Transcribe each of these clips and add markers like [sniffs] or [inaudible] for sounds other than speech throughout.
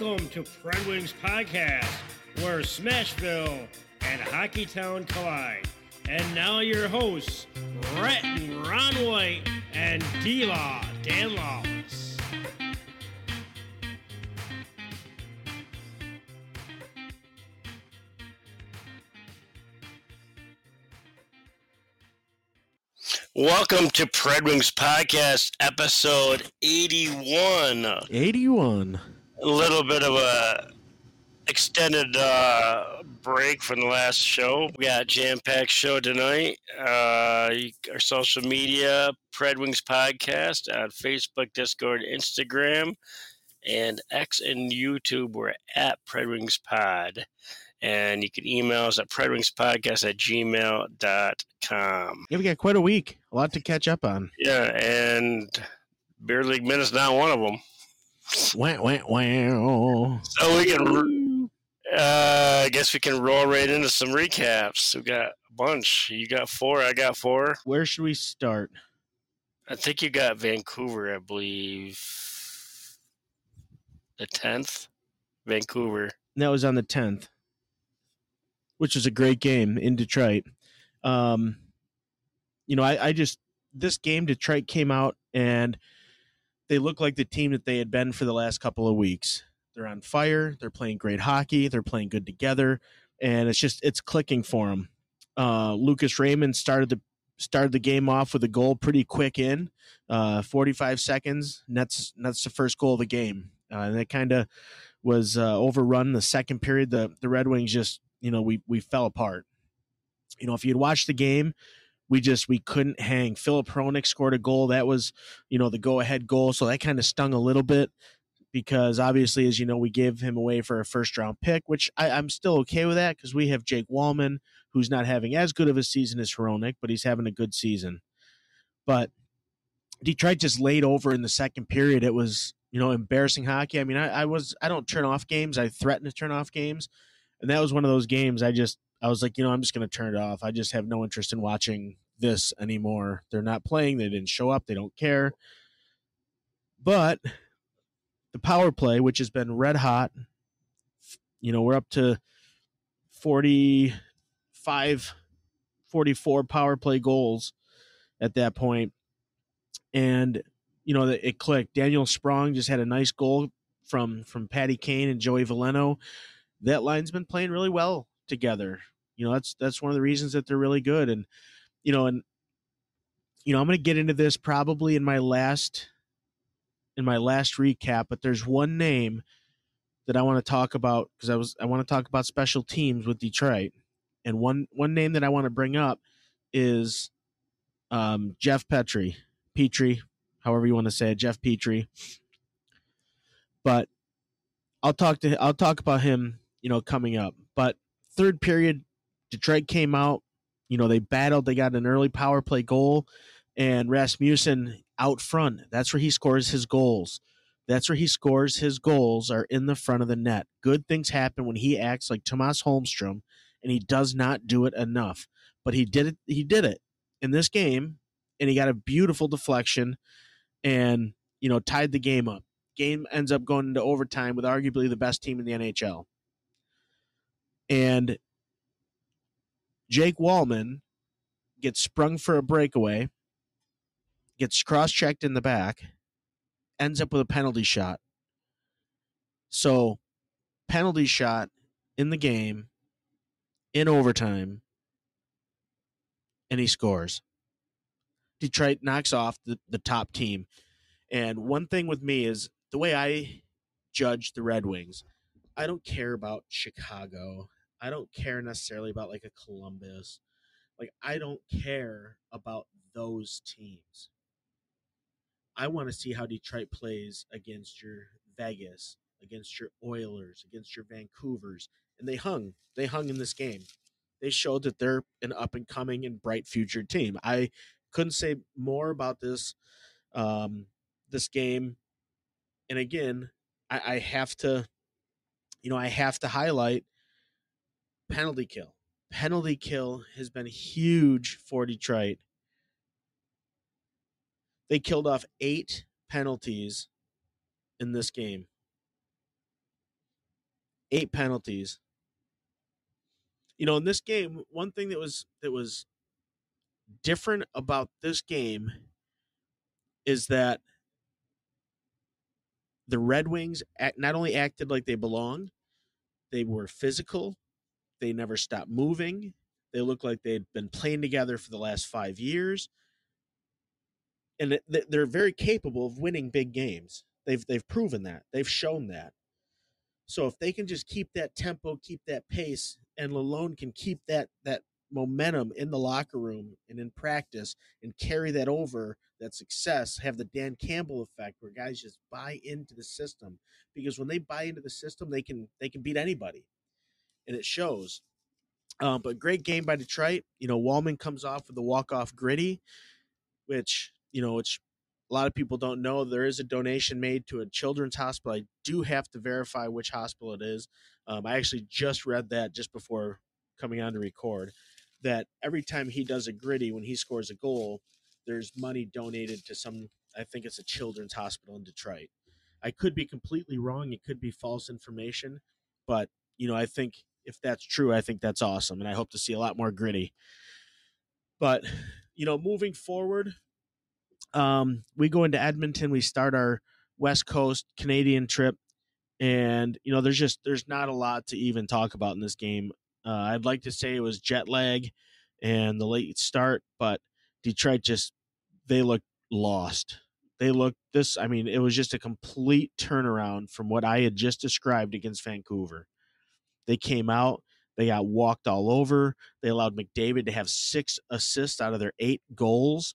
Welcome to Pred Wings Podcast, where Smashville and Hockeytown collide. And now your hosts, Brett and Ron White and D-Law, Dan Lawless. Welcome to Pred Wings Podcast, episode 81. 81. A little bit of a extended uh, break from the last show. We got jam packed show tonight. Uh, our social media, Pred Wings Podcast on Facebook, Discord, Instagram, and X and YouTube. We're at Pred Wings Pod. And you can email us at predwingspodcast at gmail.com. Yeah, we got quite a week. A lot to catch up on. Yeah, and Beer League Minute's not one of them. Wah, wah, wah. So we can, uh, I guess we can roll right into some recaps. We got a bunch. You got four. I got four. Where should we start? I think you got Vancouver. I believe the tenth. Vancouver. And that was on the 10th, which was a great game in Detroit. Um, you know, I, I just, this game, Detroit came out and they look like the team that they had been for the last couple of weeks. They're on fire. They're playing great hockey. They're playing good together, and it's just it's clicking for them. Uh, Lucas Raymond started the started the game off with a goal pretty quick in uh, 45 seconds. And that's that's the first goal of the game, uh, and that kind of was uh, overrun the second period. The the Red Wings just you know we we fell apart. You know if you'd watched the game, we just we couldn't hang. Filip Hronek scored a goal that was you know the go ahead goal, so that kind of stung a little bit because obviously, as you know, we gave him away for a first round pick, which I, I'm still okay with that because we have Jake Walman, who's not having as good of a season as Hronek, but he's having a good season. But Detroit just laid over in the second period. It was you know embarrassing hockey. I mean, I, I was I don't turn off games. I threaten to turn off games, and that was one of those games. I just I was like, you know, I'm just going to turn it off. I just have no interest in watching this anymore. They're not playing. They didn't show up. They don't care. But the power play, which has been red hot, you know, we're up to 45, 44 power play goals at that point. And, you know, it clicked. Daniel Sprong just had a nice goal from from Patty Kane and Joey Veleno. That line's been playing really well together. You know, that's that's one of the reasons that they're really good. And you know, and you know, I'm going to get into this probably in my last in my last recap, but there's one name that I want to talk about because I was I want to talk about special teams with Detroit, and one one name that I want to bring up is um, Jeff Petry, Petry, however you want to say it, Jeff Petry. But I'll talk to I'll talk about him, you know, coming up. But third period, Detroit came out. You know, they battled. They got an early power play goal, and Rasmussen out front. That's where he scores his goals. That's where he scores his goals are in the front of the net. Good things happen when he acts like Tomas Holmstrom, and he does not do it enough. But he did it. He did it in this game, and he got a beautiful deflection, and you know tied the game up. Game ends up going into overtime with arguably the best team in the NHL. And Jake Walman gets sprung for a breakaway, gets cross checked in the back, ends up with a penalty shot. So, penalty shot in the game, in overtime, and he scores. Detroit knocks off the, the top team. And one thing with me is the way I judge the Red Wings, I don't care about Chicago. I don't care necessarily about like a Columbus. Like I don't care about those teams. I want to see how Detroit plays against your Vegas, against your Oilers, against your Vancouvers, and they hung. They hung in this game. They showed that they're an up and coming and bright future team. I couldn't say more about this um, this game. And again, I, I have to, you know, I have to highlight penalty kill. Penalty kill has been huge for Detroit. They killed off eight penalties in this game. eight penalties. You know, in this game, one thing that was that was different about this game is that the Red Wings act, not only acted like they belonged, they were physical. They never stopped moving. They looked like they'd been playing together for the last five years, and they're very capable of winning big games. They've they've proven that. They've shown that. So if they can just keep that tempo, keep that pace, and Lalonde can keep that that momentum in the locker room and in practice and carry that over that success have the Dan Campbell effect where guys just buy into the system because when they buy into the system they can they can beat anybody and it shows. Um, but great game by Detroit. You know Walman comes off with the walk off gritty which you know which a lot of people don't know. There is a donation made to a children's hospital. I do have to verify which hospital it is. Um, I actually just read that just before coming on to record that every time he does a gritty when he scores a goal, there's money donated to some I think it's a children's hospital in Detroit. I could be completely wrong, it could be false information, but you know, I think if that's true, I think that's awesome and I hope to see a lot more gritty. But, you know, moving forward, um, we go into Edmonton, we start our West Coast Canadian trip and you know there's just there's not a lot to even talk about in this game uh, I'd like to say it was jet lag and the late start, but Detroit just they looked lost. They looked this. I mean, it was just a complete turnaround from what I had just described against Vancouver. They came out. They got walked all over. They allowed McDavid to have six assists out of their eight goals.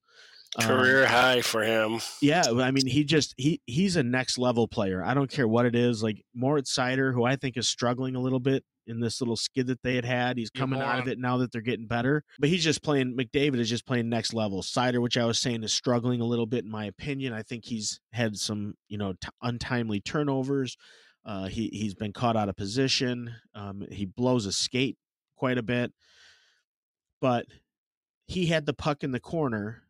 Career um, high for him. Yeah, I mean, he just he he's a next level player. I don't care what it is. Like Moritz Seider, who I think is struggling a little bit in this little skid that they had had. He's coming out of it now that they're getting better. But he's just playing. McDavid is just playing next level. Seider, which I was saying is struggling a little bit in my opinion. I think he's had some you know t- untimely turnovers. Uh, he he's been caught out of position. Um, he blows a skate quite a bit, but he had the puck in the corner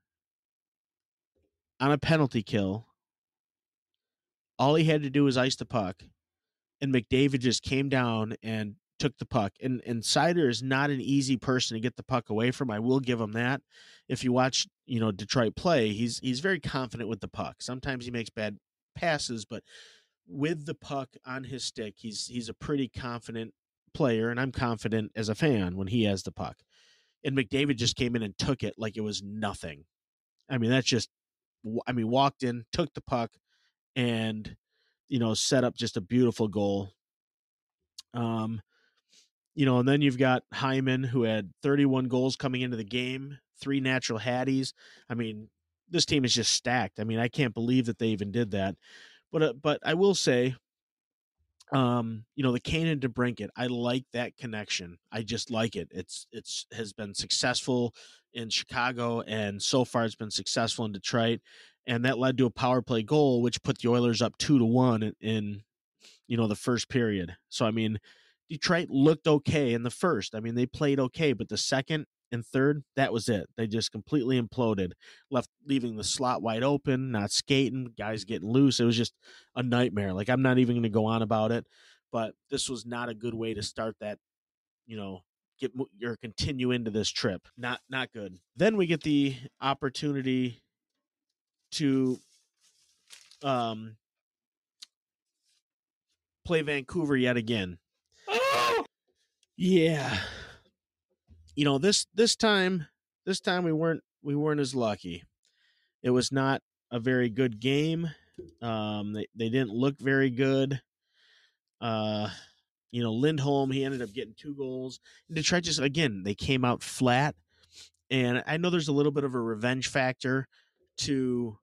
on a penalty kill. All he had to do was ice the puck, and McDavid just came down and took the puck. And and Seider is not an easy person to get the puck away from. I will give him that. If you watch, you know, Detroit play, he's he's very confident with the puck. Sometimes he makes bad passes, but with the puck on his stick, he's he's a pretty confident player, and I'm confident as a fan when he has the puck. And McDavid just came in and took it like it was nothing. I mean, that's just I mean, walked in, took the puck, and you know, set up just a beautiful goal. Um, you know, and then you've got Hyman who had 31 goals coming into the game, three natural Hatties. I mean, this team is just stacked. I mean, I can't believe that they even did that. But uh, but I will say, um, you know, the Kane and DeBrincat, I like that connection. I just like it. It's it's has been successful in Chicago, and so far it's been successful in Detroit, and that led to a power play goal, which put the Oilers up two to one in, in you know the first period. So I mean Detroit looked okay in the first. I mean, they played okay, but the second and third, that was it. They just completely imploded, left leaving the slot wide open, not skating, guys getting loose. It was just a nightmare. Like I'm not even going to go on about it, but this was not a good way to start that, you know, get or continue into this trip. Not not good. Then we get the opportunity to um play Vancouver yet again. Yeah. You know, this this time this time we weren't we weren't as lucky. It was not a very good game. Um they, they didn't look very good. Uh you know, Lindholm, he ended up getting two goals. Detroit just again, they came out flat. And I know there's a little bit of a revenge factor to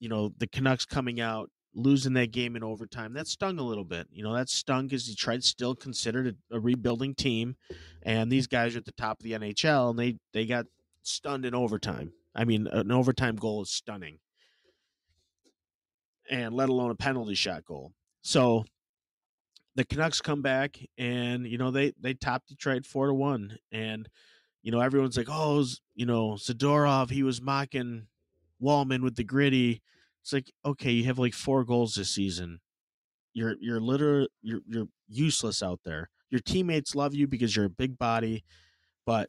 you know, the Canucks coming out losing that game in overtime. That stung a little bit you know that stung because Detroit still considered a, a, rebuilding team and these guys are at the top of the nhl and they they got stunned in overtime. I mean an overtime goal is stunning. And let alone a penalty shot goal. So the canucks come back and you know they they top detroit four to one and you know everyone's like oh you know zadorov he was mocking Walman with the gritty it's like, okay, you have like four goals this season. you're you're literally you're you're useless out there. Your teammates love you because you're a big body, but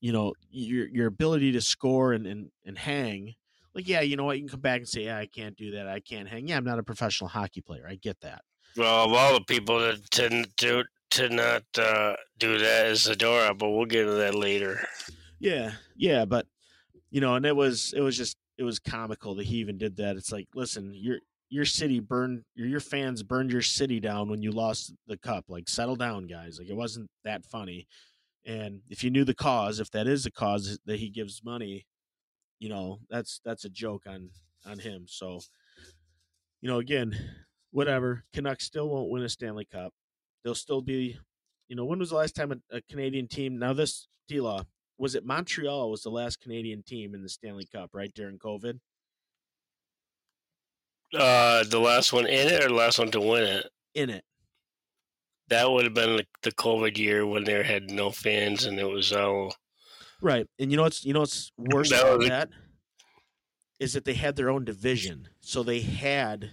you know your your ability to score and and, and hang. Like yeah, you know what? You can come back and say, yeah, I can't do that. I can't hang. Yeah, I'm not a professional hockey player. I get that. Well, of all the people that tend to to not uh, do that is Zadorov, but we'll get into that later. Yeah, yeah, but you know, and it was it was just it was comical that he even did that. It's like, listen, your your city burned your your fans burned your city down when you lost the cup. Like, settle down, guys. Like, it wasn't that funny. And if you knew the cause, if that is the cause that he gives money, you know, that's that's a joke on on him. So, you know, again, whatever. Canucks still won't win a Stanley Cup. They'll still be, you know, when was the last time a, a Canadian team? Now this D Law was it Montreal was the last Canadian team in the Stanley Cup right during COVID. Uh, the last one in it or the last one to win it? In it. That would have been the, the COVID year when there had no fans and it was all right. And you know what's you know what's [laughs] worse that about that is that they had their own division, so they had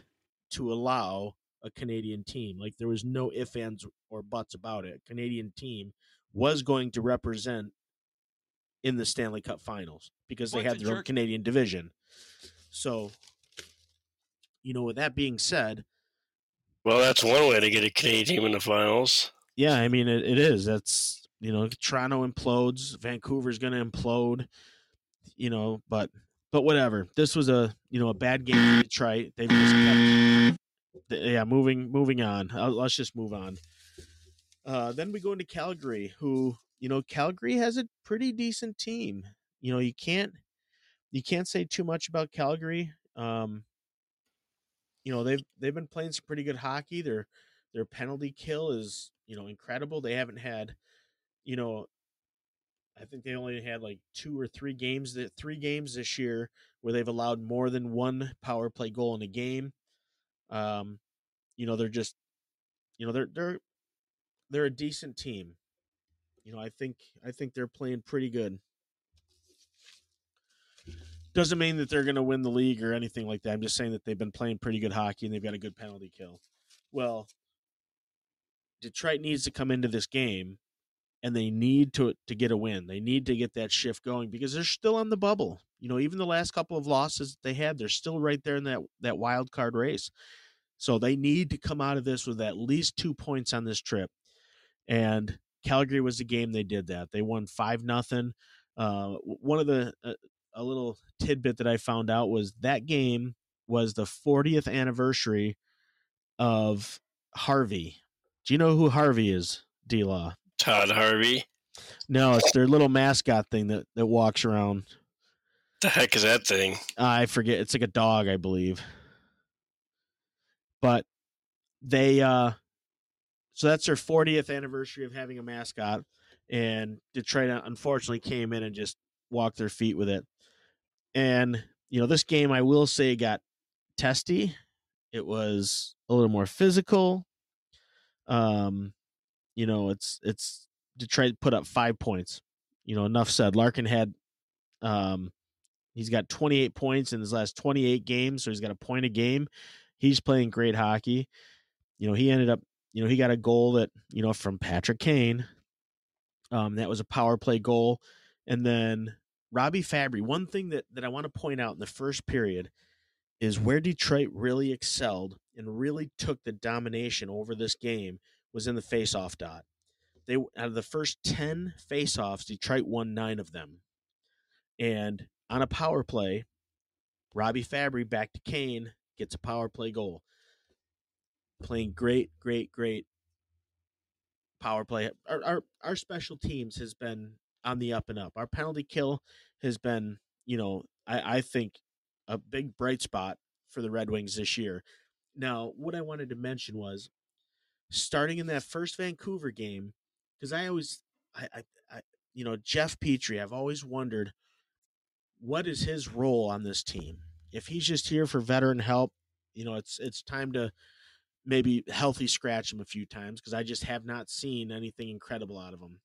to allow a Canadian team. Like there was no ifs ands or buts about it. A Canadian team was going to represent in the Stanley Cup Finals because they had their jerk. own Canadian division. So, you know, with that being said, well, that's one way to get a Canadian team in the finals. Yeah, I mean it, it is. That's you know, Toronto implodes, Vancouver's going to implode. You know, but but whatever. This was a you know a bad game for Detroit. They've just kept yeah moving moving on. Uh, let's just move on. Uh, then we go into Calgary, who you know Calgary has a pretty decent team. You know you can't you can't say too much about Calgary. Um, you know they've they've been playing some pretty good hockey. Their their penalty kill is you know incredible. They haven't had you know I think they only had like two or three games that three games this year where they've allowed more than one power play goal in a game. Um, you know, they're just you know, they're they're they're a decent team. You know, I think I think they're playing pretty good. Doesn't mean that they're going to win the league or anything like that. I'm just saying that they've been playing pretty good hockey and they've got a good penalty kill. Well, Detroit needs to come into this game and they need to to get a win. They need to get that shift going because they're still on the bubble. You know, even the last couple of losses they had, they're still right there in that that wild card race. So they need to come out of this with at least two points on this trip. And Calgary was the game they did that. They won five nothing. Uh, one of the uh, a little tidbit that I found out was that game was the 40th anniversary of Harvey. Do you know who Harvey is, D Law? Todd Harvey. No, it's their little mascot thing that, that walks around. The heck is that thing? I forget. It's like a dog, I believe. But they uh so that's their 40th anniversary of having a mascot and Detroit uh, unfortunately came in and just walked their feet with it. And you know, this game I will say got testy. It was a little more physical. Um you know, it's it's Detroit put up five points. You know, enough said. Larkin had um he's got 28 points in his last 28 games, so he's got a point a game. He's playing great hockey. You know, he ended up, you know, he got a goal that, you know, from Patrick Kane. Um, that was a power play goal. And then Robbie Fabbri, one thing that, that I want to point out in the first period is where Detroit really excelled and really took the domination over this game was in the face-off dot. They out of the first 10 face-offs, Detroit won 9 of them. And on a power play, Robbie Fabbri back to Kane gets a power play goal. Playing great, great, great power play. Our, our our special teams has been on the up and up. Our penalty kill has been, you know, I, I think a big bright spot for the Red Wings this year. Now, what I wanted to mention was starting in that first Vancouver game, because I always, I, I, I, you know, Jeff Petry, I've always wondered what is his role on this team. If he's just here for veteran help, you know, it's it's time to maybe healthy scratch him a few times because I just have not seen anything incredible out of him.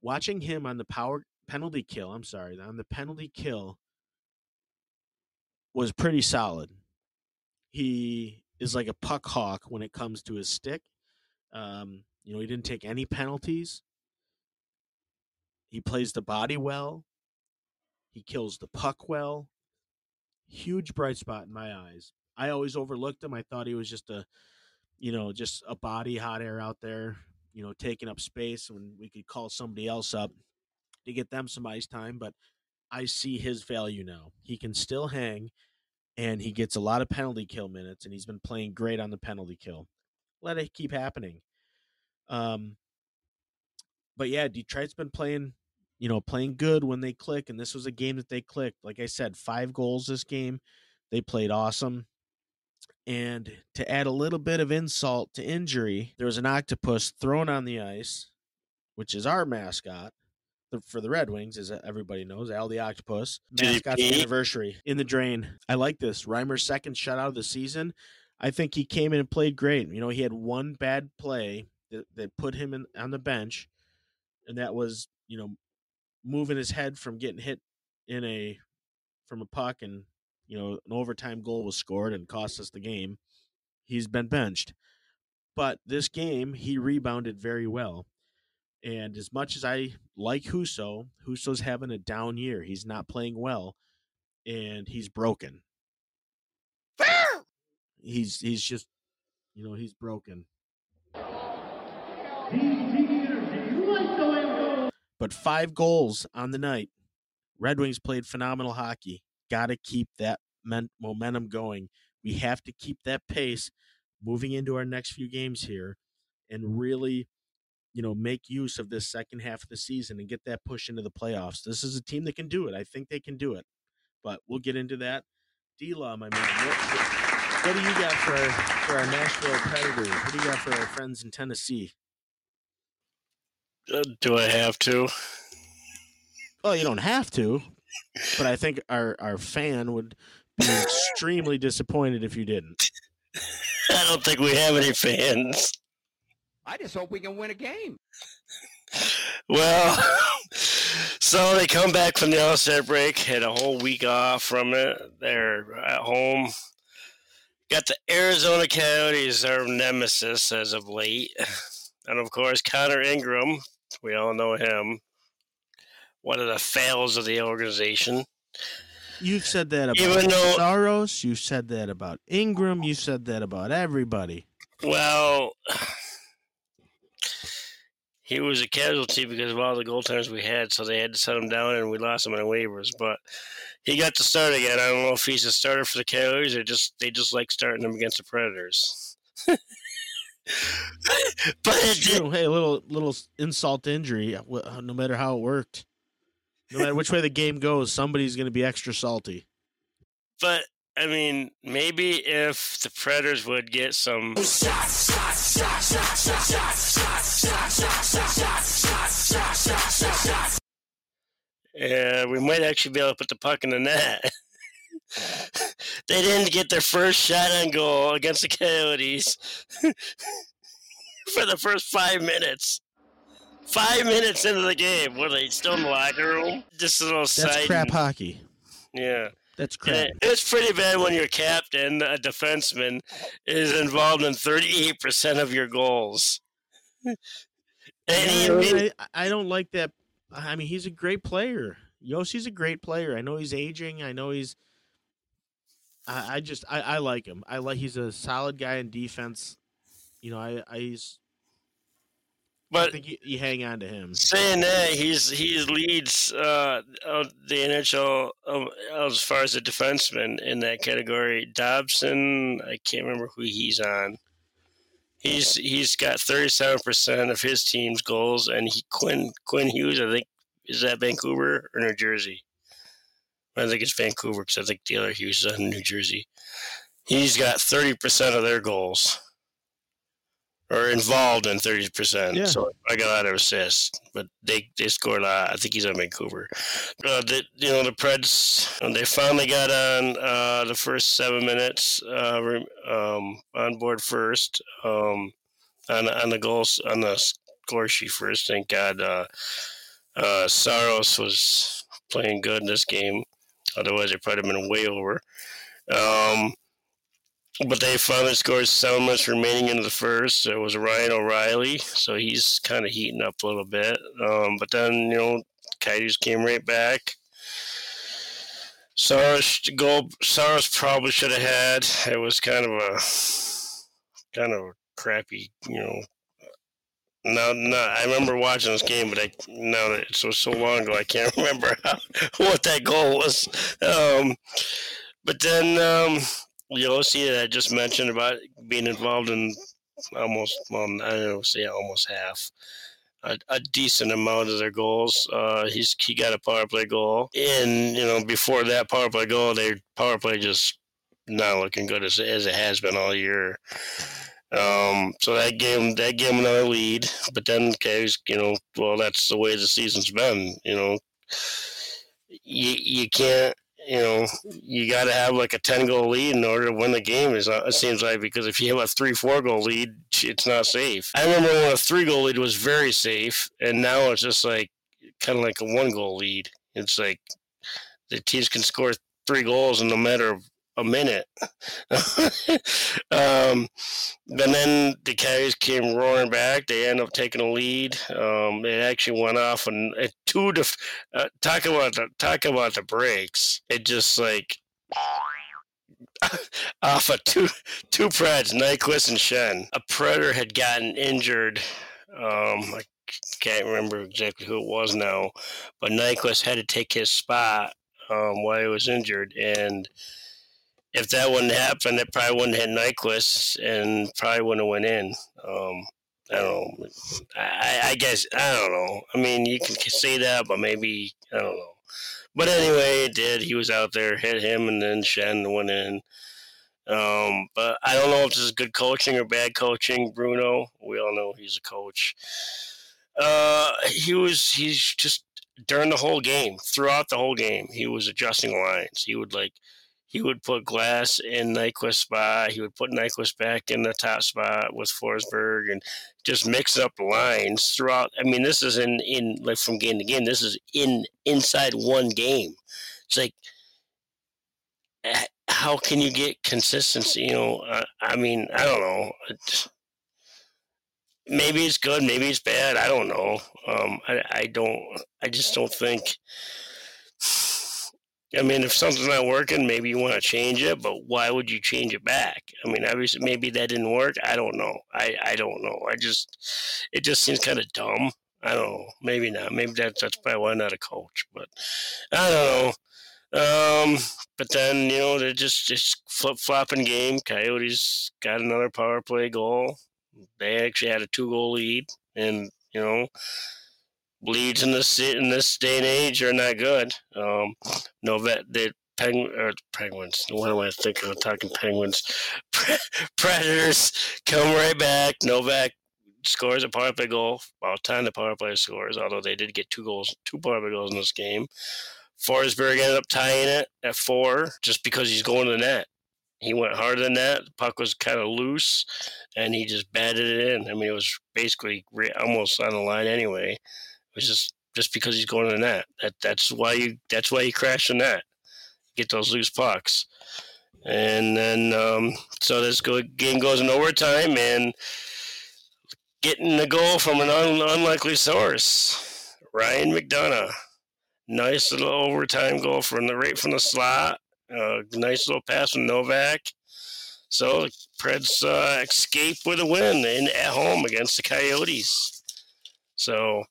Watching him on the power penalty kill, I'm sorry, on the penalty kill was pretty solid. He is like a puck hawk when it comes to his stick. Um, you know, he didn't take any penalties. He plays the body well. He kills the puck well. Huge bright spot in my eyes. I always overlooked him. I thought he was just a, you know, just a body hot air out there, you know, taking up space when we could call somebody else up to get them some ice time. But I see his value now. He can still hang and he gets a lot of penalty kill minutes and he's been playing great on the penalty kill. Let it keep happening. Um but yeah, Detroit's been playing, you know, playing good when they click and this was a game that they clicked. Like I said, 5 goals this game. They played awesome. And to add a little bit of insult to injury, there was an octopus thrown on the ice, which is our mascot for the Red Wings, as everybody knows, Al the Octopus. Mascot's anniversary in the drain. I like this. Reimer's second shutout of the season. I think he came in and played great. You know, he had one bad play that, that put him in, on the bench, and that was, you know, moving his head from getting hit in a from a puck and you know, an overtime goal was scored and cost us the game. He's been benched. But this game, he rebounded very well. And as much as I like Husso, Husso's having a down year. He's not playing well, and he's broken. Fair. he's he's just, you know, he's broken. But five goals on the night. Red Wings played phenomenal hockey got to keep that men- momentum going. We have to keep that pace moving into our next few games here and really, you know, make use of this second half of the season and get that push into the playoffs. This is a team that can do it. I think they can do it. But we'll get into that. D Law, my man, what, what, do you got for our, for our Nashville Predators? What do you got for our friends in Tennessee? Uh, do I have to? Well, you don't have to, but I think our our fan would be extremely disappointed if you didn't. [laughs] I don't think we have any fans. I just hope we can win a game. Well, [laughs] so they come back from the All-Star break, had a whole week off from it. They're at home. Got the Arizona Coyotes, our nemesis as of late. And of course, Connor Ingram. We all know him one of the fails of the organization. You've said that about Even though, Saros. You've said that about Ingram. You've said that about everybody. Well, he was a casualty because of all the goal goaltenders we had, so they had to set him down, and we lost him in waivers. But he got to start again. I don't know if he's a starter for the Coyotes or just they just like starting him against the Predators. [laughs] but it did. Hey, a little little insult injury, uh, uh, no matter how it worked. No matter which way the game goes, somebody's going to be extra salty. But I mean, maybe if the Predators would get some. Yeah, we might actually be able to put the puck in the net. [laughs] they didn't get their first shot on goal against the Coyotes [laughs] for the first five minutes. Five minutes into the game, were they still in the locker room? Just a little That's side. crap hockey. Yeah. That's crap. it's pretty bad when your captain, a defenseman, is involved in 38% of your goals. [laughs] and he, I, I don't like that. I mean, he's a great player. Josi's a great player. I know he's aging. I know he's. I, I just I, I like him. I like he's a solid guy in defense. You know, I, I he's but I think you, you, hang on to him. Saying that, he's he leads uh, the NHL um, as far as a defenseman in that category. Dobson, I can't remember who he's on. He's he's got thirty seven percent of his team's goals, and he Quinn Quinn Hughes, I think, is that Vancouver or New Jersey? I think it's Vancouver because I think the other Hughes is on New Jersey. He's got thirty percent of their goals or involved in 30%. Yeah. So I got a lot of assists, but they, they scored a lot. I think he's on Vancouver. Uh, the, you know, the Preds, they finally got on uh, the first seven minutes uh, um, on board first um, on, on the goals, on the score sheet first. Thank God. Uh, uh, Saros was playing good in this game. Otherwise, it probably have been way over. Um, but they finally scored seven minutes remaining into the first. It was Ryan O'Reilly, so he's kind of heating up a little bit. Um, but then you know, Coyotes came right back. Saros goal. Saros probably should have had. It was kind of a kind of a crappy, you know. No, no. I remember watching this game, but I now that it was so long ago, I can't [laughs] remember how, what that goal was. Um, but then um, Josi that I just mentioned about being involved in almost, well, I don't say almost half. A, a, decent amount of their goals. Uh, he's he got a power play goal, and you know before that power play goal, their power play just not looking good as, as it has been all year. Um, so that gave that gave him another lead, but then okay, you know, well that's the way the season's been. You know, you you can't you know, you got to have like a 10 goal lead in order to win the game. Uh, it seems like because if you have a three, four goal lead, it's not safe. I remember when a three goal lead was very safe, and now it's just like kind of like a one goal lead. It's like the teams can score three goals in no matter a minute. [laughs] um, and then the Coyotes came roaring back. They end up taking a lead. Um, it actually went off and two. Def- uh, talk about the talk about the breaks. It just like [laughs] off of two two Preds, Nyquist and Schenn. A Predator had gotten injured. Um, I can't remember exactly who it was now, but Nyquist had to take his spot um, while he was injured, and if that wouldn't happen, it probably wouldn't hit Nyquist and probably wouldn't have went in. Um, I don't know. I, I guess I don't know. I mean, you can say that, but maybe I don't know. But anyway, it did. He was out there, hit him, and then Schenn went in. Um, but I don't know if this is good coaching or bad coaching. Bruno, we all know he's a coach. Uh, he was. He's just during the whole game, throughout the whole game, he was adjusting lines. He would like he would put Glass in Nyquist spot. He would put Nyquist back in the top spot with Forsberg and just mix up lines throughout. I mean, this is in, in like from game to game. This is in inside one game. It's like, eh, how can you get consistency? You know, I, mean, I don't know. It's, maybe it's good, maybe it's bad. I don't know. Um, I, I don't. I just don't think I mean, if something's not working, maybe you want to change it, but why would you change it back? I mean, obviously, maybe that didn't work. I don't know. I, I don't know. I just, it just seems kind of dumb. I don't know. Maybe not. Maybe that's that's probably why I'm not a coach, but I don't know. Um, but then you know they're just just flip flopping game. Coyotes got another power play goal. They actually had a two goal lead, and you know leads in this in this day and age are not good. Um, no vet the penguin or penguins. What am I thinking? I'm talking penguins. [laughs] Predators come right back. Novak scores a power play goal. About time the power play scores, although they did get two goals, two power play goals in this game. Forsberg ended up tying it at four just because he's going to the net. He went harder than that. The puck was kind of loose, and he just batted it in. I mean, it was basically almost on the line anyway just just because he's going the net. That that's why you that's why you crash the net. Get those loose pucks. And then um, so this go, game goes in overtime and getting the goal from an un, unlikely source. Ryan McDonagh. Nice little overtime goal from the right from the slot. Uh, nice little pass from Novak. So Preds uh, escape with a win in, at home against the Coyotes. So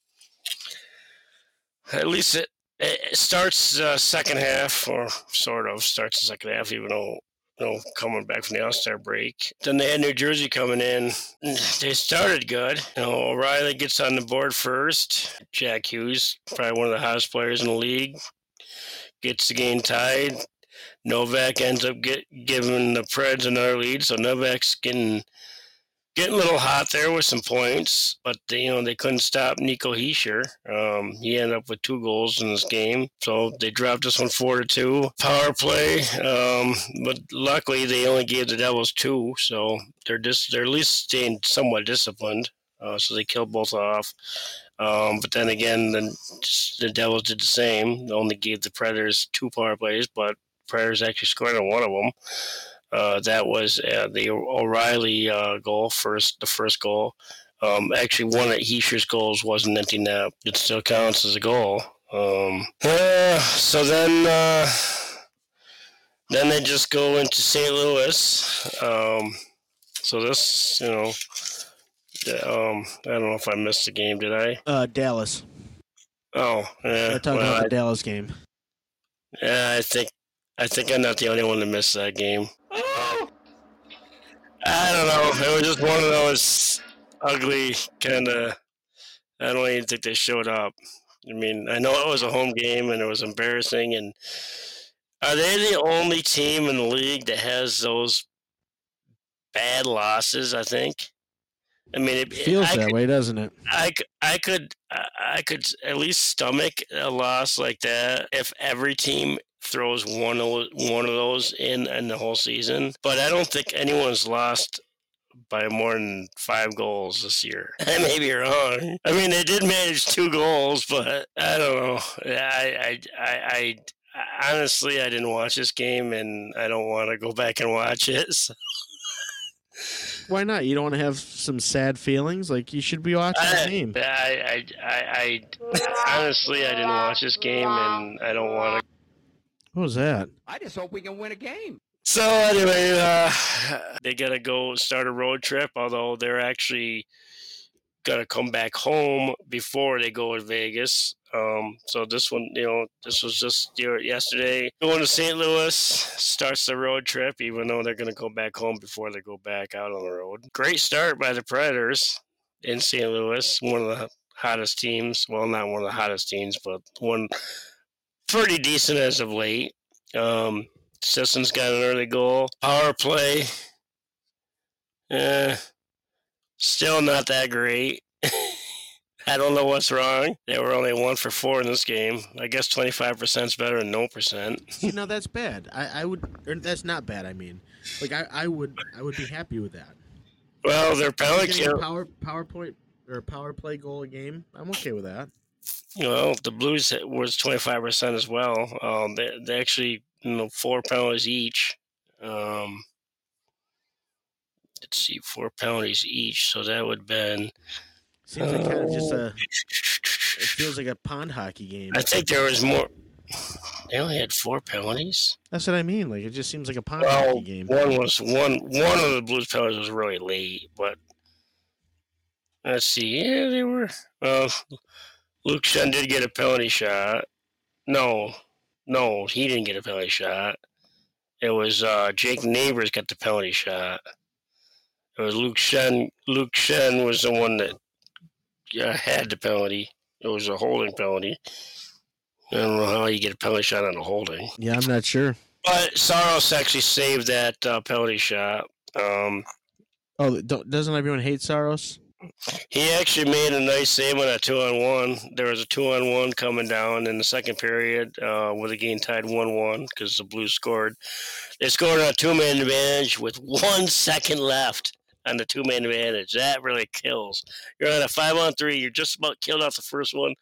at least it, it starts uh, second half, or sort of starts the second half, even though know, coming back from the All Star break. Then they had New Jersey coming in. [sniffs] They started good. You know, O'Reilly gets on the board first. Jack Hughes, probably one of the hottest players in the league, gets the game tied. Novak ends up get, giving the Preds another lead, so Novak's getting getting a little hot there with some points, but they, you know they couldn't stop Nico Hischier. Um, he ended up with two goals in this game, so they dropped this one four to two. Power play, um, but luckily they only gave the Devils two, so they're just they're at least staying somewhat disciplined. Uh, so they killed both off. Um, but then again, the, the Devils did the same. They only gave the Predators two power plays, but Predators actually scored on one of them. Uh, that was uh, the O'Reilly uh, goal, first the first goal. Um, actually, one of Hischier's goals was an empty net. It still counts as a goal. Um, so then, uh, then they just go into St. Louis. Um, so this, you know, um, I don't know if I missed the game. Did I? Uh, Dallas. Oh, yeah. I talked well, about I- the Dallas game. Yeah, I think I think I'm not the only one to miss that game. I don't know. It was just one of those ugly kind of. I don't even think they showed up. I mean, I know it was a home game and it was embarrassing. And are they the only team in the league that has those bad losses? I think. I mean, it Feels I that could- way, doesn't it? I, I could I could at least stomach a loss like that if every team throws one of one of those in in the whole season. But I don't think anyone's lost by more than five goals this year. [laughs] I may be wrong. I mean, they did manage two goals, but I don't know. I I I. I I- Honestly, I didn't watch this game, and I don't want to go back and watch it. [laughs] So Why not? You don't want to have some sad feelings? Like you should be watching the game. I, I, I, I, honestly, I didn't watch this game, and I don't want to. What was that? I just hope we can win a game. So anyway, uh, [sighs] they gotta go start a road trip. Although they're actually gonna come back home before they go to Vegas. Um, so this one, you know, this was just you yesterday. Going to St. Louis starts the road trip, even though they're gonna go back home before they go back out on the road. Great start by the Predators in St. Louis, one of the hottest teams. Well, not one of the hottest teams, but one pretty decent as of late. Um, Sissons got an early goal. Power play. Eh, still not that great. [laughs] I don't know what's wrong. They were only one for four in this game. I guess 25% is better than no percent. See, [laughs] now that's bad. I, I would. Or that's not bad. I mean, like I, I would. I would be happy with that. Well, their penalty kill. power power point or power play goal a game. I'm okay with that. Well, the Blues was 25% as well. Um, they, they actually, you know, four penalties each. Um, let's see, four penalties each. So that would have been. Seems like kind of just a. It feels like a pond hockey game. I think there was more. They only had four penalties. That's what I mean. Like it just seems like a pond Well, hockey game. one was one. One of the Blues penalties was really late, but let's see. Yeah, they were. Well, Luke Schenn did get a penalty shot. No, no, he didn't get a penalty shot. It was uh, Jake Neighbors got the penalty shot. It was Luke Schenn. Luke Schenn was the one that uh, had the penalty. It was a holding penalty. I don't know how you get a penalty shot on a holding. Yeah, I'm not sure. But Saros actually saved that uh, penalty shot. Um, Oh, doesn't everyone hate Saros? He actually made a nice save on a two on one. There was a two on one coming down in the second period uh, with the game tied 1 1 because the Blues scored. They scored on a two man advantage with one second left on the two man advantage. That really kills. You're on a five on three. You're just about killed off the first one,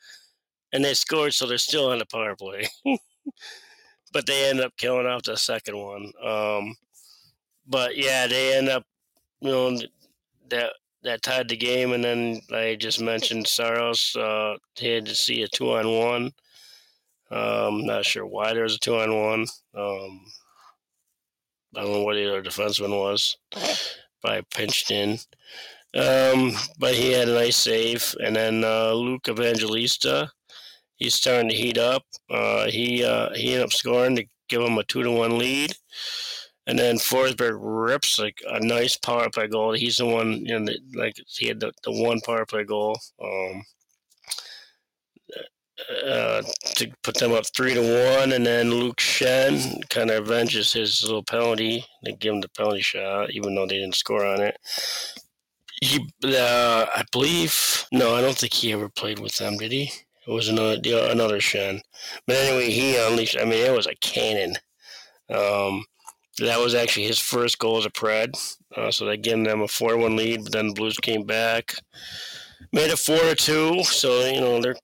and they scored, so they're still on the power play. [laughs] but they end up killing off the second one. Um, but yeah, they end up, you know, that that tied the game, and then I just mentioned Saros. Uh, he had to see a two on one. Um, not sure why there was a two on one. Um, I don't know what the other defenseman was. Probably pinched in. Um, but he had a nice save, and then uh, Luke Evangelista. He's starting to heat up. Uh, he uh, he ended up scoring to give him a two to one lead. And then Forsberg rips like a nice power play goal. He's the one, you know, the, like he had the, the one power play goal um, uh, to put them up three to one. And then Luke Schenn kind of avenges his little penalty. They give him the penalty shot, even though they didn't score on it. He, uh, I believe, no, I don't think he ever played with them, did he? It was another the- another Schenn, but anyway, he unleashed. I mean, it was a cannon. Um, that was actually his first goal as a Pred. Uh, so they gave them a four-one lead, but then the Blues came back, made it four to two. So you know they're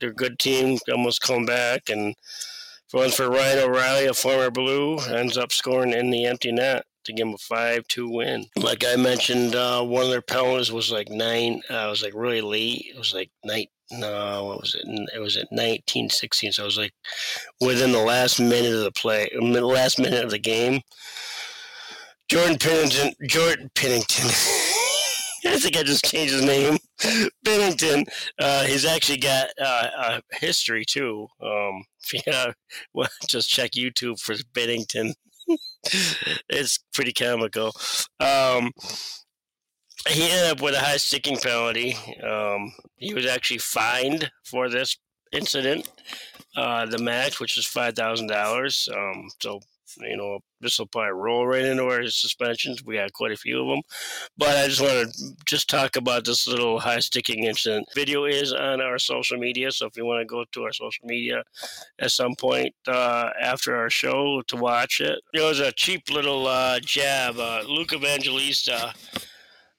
they're a good team, almost come back, and One for Ryan O'Reilly, a former Blue, ends up scoring in the empty net to give them a five-two win. Like I mentioned, uh, one of their penalties was like nine. Uh, it was like really late. It was like night. No, what was it? It was at nineteen sixteen. So I was like within the last minute of the play, last minute of the game. Jordan Pennington. Jordan Pennington. [laughs] I think I just changed his name. Binnington. Uh, he's actually got uh, a history too. Um, [laughs] yeah, well, just check YouTube for Binnington. [laughs] it's pretty comical. Um, he ended up with a high sticking penalty. Um, he was actually fined for this incident, uh, the match, which was five thousand um, dollars. So you know, this will probably roll right into our suspensions. We got quite a few of them. But I just want to just talk about this little high sticking incident. Video is on our social media, so if you want to go to our social media at some point uh, after our show to watch it, it was a cheap little uh, jab. Uh, Luke Evangelista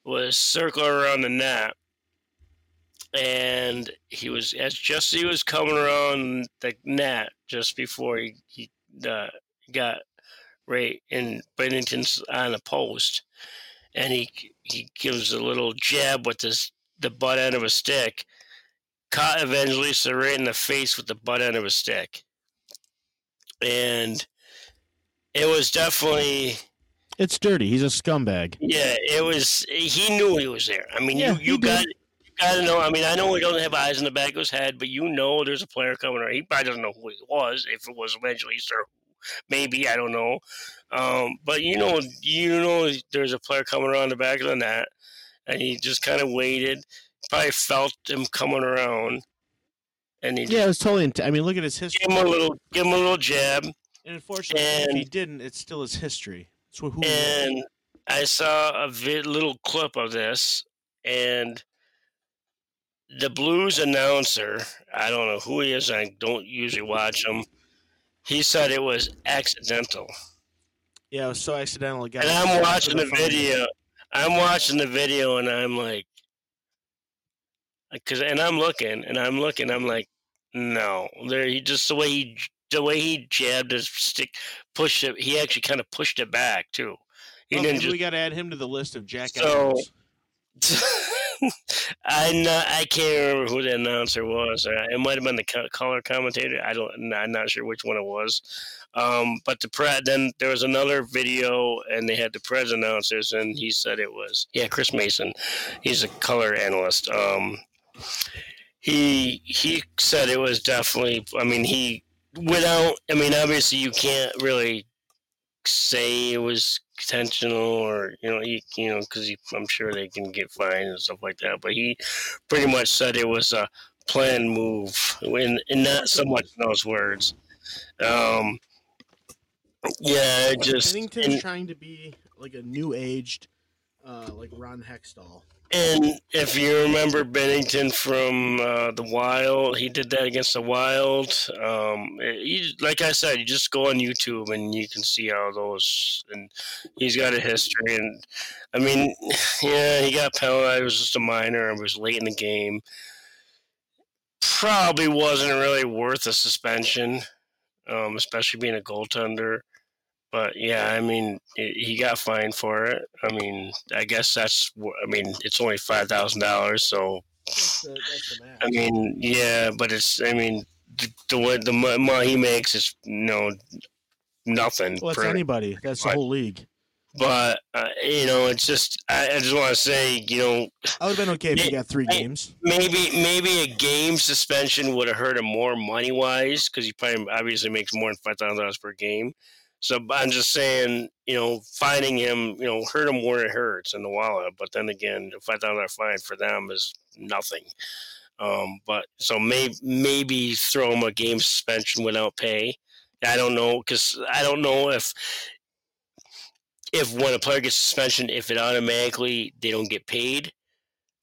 was circling around the net. And he was as just as he was coming around the net just before he, he uh, got right in Binnington's on a post, and he he gives a little jab with this the butt end of a stick, caught Evangelista right in the face with the butt end of a stick, and it was definitely. It's dirty. He's a scumbag. Yeah, it was. He knew he was there. I mean, yeah, you you got you got to know. I mean, I know he doesn't have eyes in the back of his head, but you know there's a player coming around. He probably doesn't know who he was if it was Evangelista. maybe I don't know. Um, but you know, you know, there's a player coming around the back of the net, and he just kind of waited. Probably felt him coming around, and he yeah, it was totally. Int- I mean, look at his history. Give him a little, give him a little jab. And unfortunately, and, if he didn't, it's still his history. So who and I saw a vid, little clip of this, and the Blues announcer. I don't know who he is. I don't usually watch him he said it was accidental. Yeah, it was so accidental. and I'm watching the video. I'm watching the video, and I'm like, because, and I'm looking, and I'm looking, I'm like, no, there. He just the way he, the way he jabbed his stick, pushed it. He actually kind of pushed it back too. He. Just, we got to add him to the list of Jack. So, [laughs] I not, I can't remember who the announcer was. Uh, it might have been the color commentator. I don't. I'm not sure which one it was. Um, but the pre then there was another video, and they had the press announcers, and he said it was yeah Chris Mason. He's a color analyst. Um, he he said it was definitely. I mean he without. I mean obviously you can't really say it was intentional or you know you, you know because I'm sure they can get fined and stuff like that. But he pretty much said it was a planned move, and, and not so much in those words. Um, yeah, just Pennington's and, trying to be like a new aged, uh, like Ron Hextall. And if you remember Binnington from uh, the Wild, he did that against the Wild. Um, he, like I said, you just go on YouTube and you can see how those. And he's got a history. And I mean, [sighs] yeah, he got penalized. It was just a minor. It was late in the game. Probably wasn't really worth a suspension, um, especially being a goaltender. But yeah, I mean, he got fined for it. I mean, I guess that's. I mean, it's only five thousand dollars, so. That's the, that's the I mean, yeah, but it's. I mean, the, the the money he makes is you know nothing. Well, that's anybody. That's the whole league. But uh, you know, it's just. I, I just want to say, you know, I would have been okay if he got three games. Maybe, maybe a game suspension would have hurt him more money wise because he probably obviously makes more than five thousand dollars per game. So I'm just saying, you know, finding him, you know, hurt him where it hurts in the wallet. But then again, a five thousand dollar fine for them is nothing. Um, but so maybe maybe throw him a game suspension without pay. I don't know because I don't know if if when a player gets suspension, if it automatically they don't get paid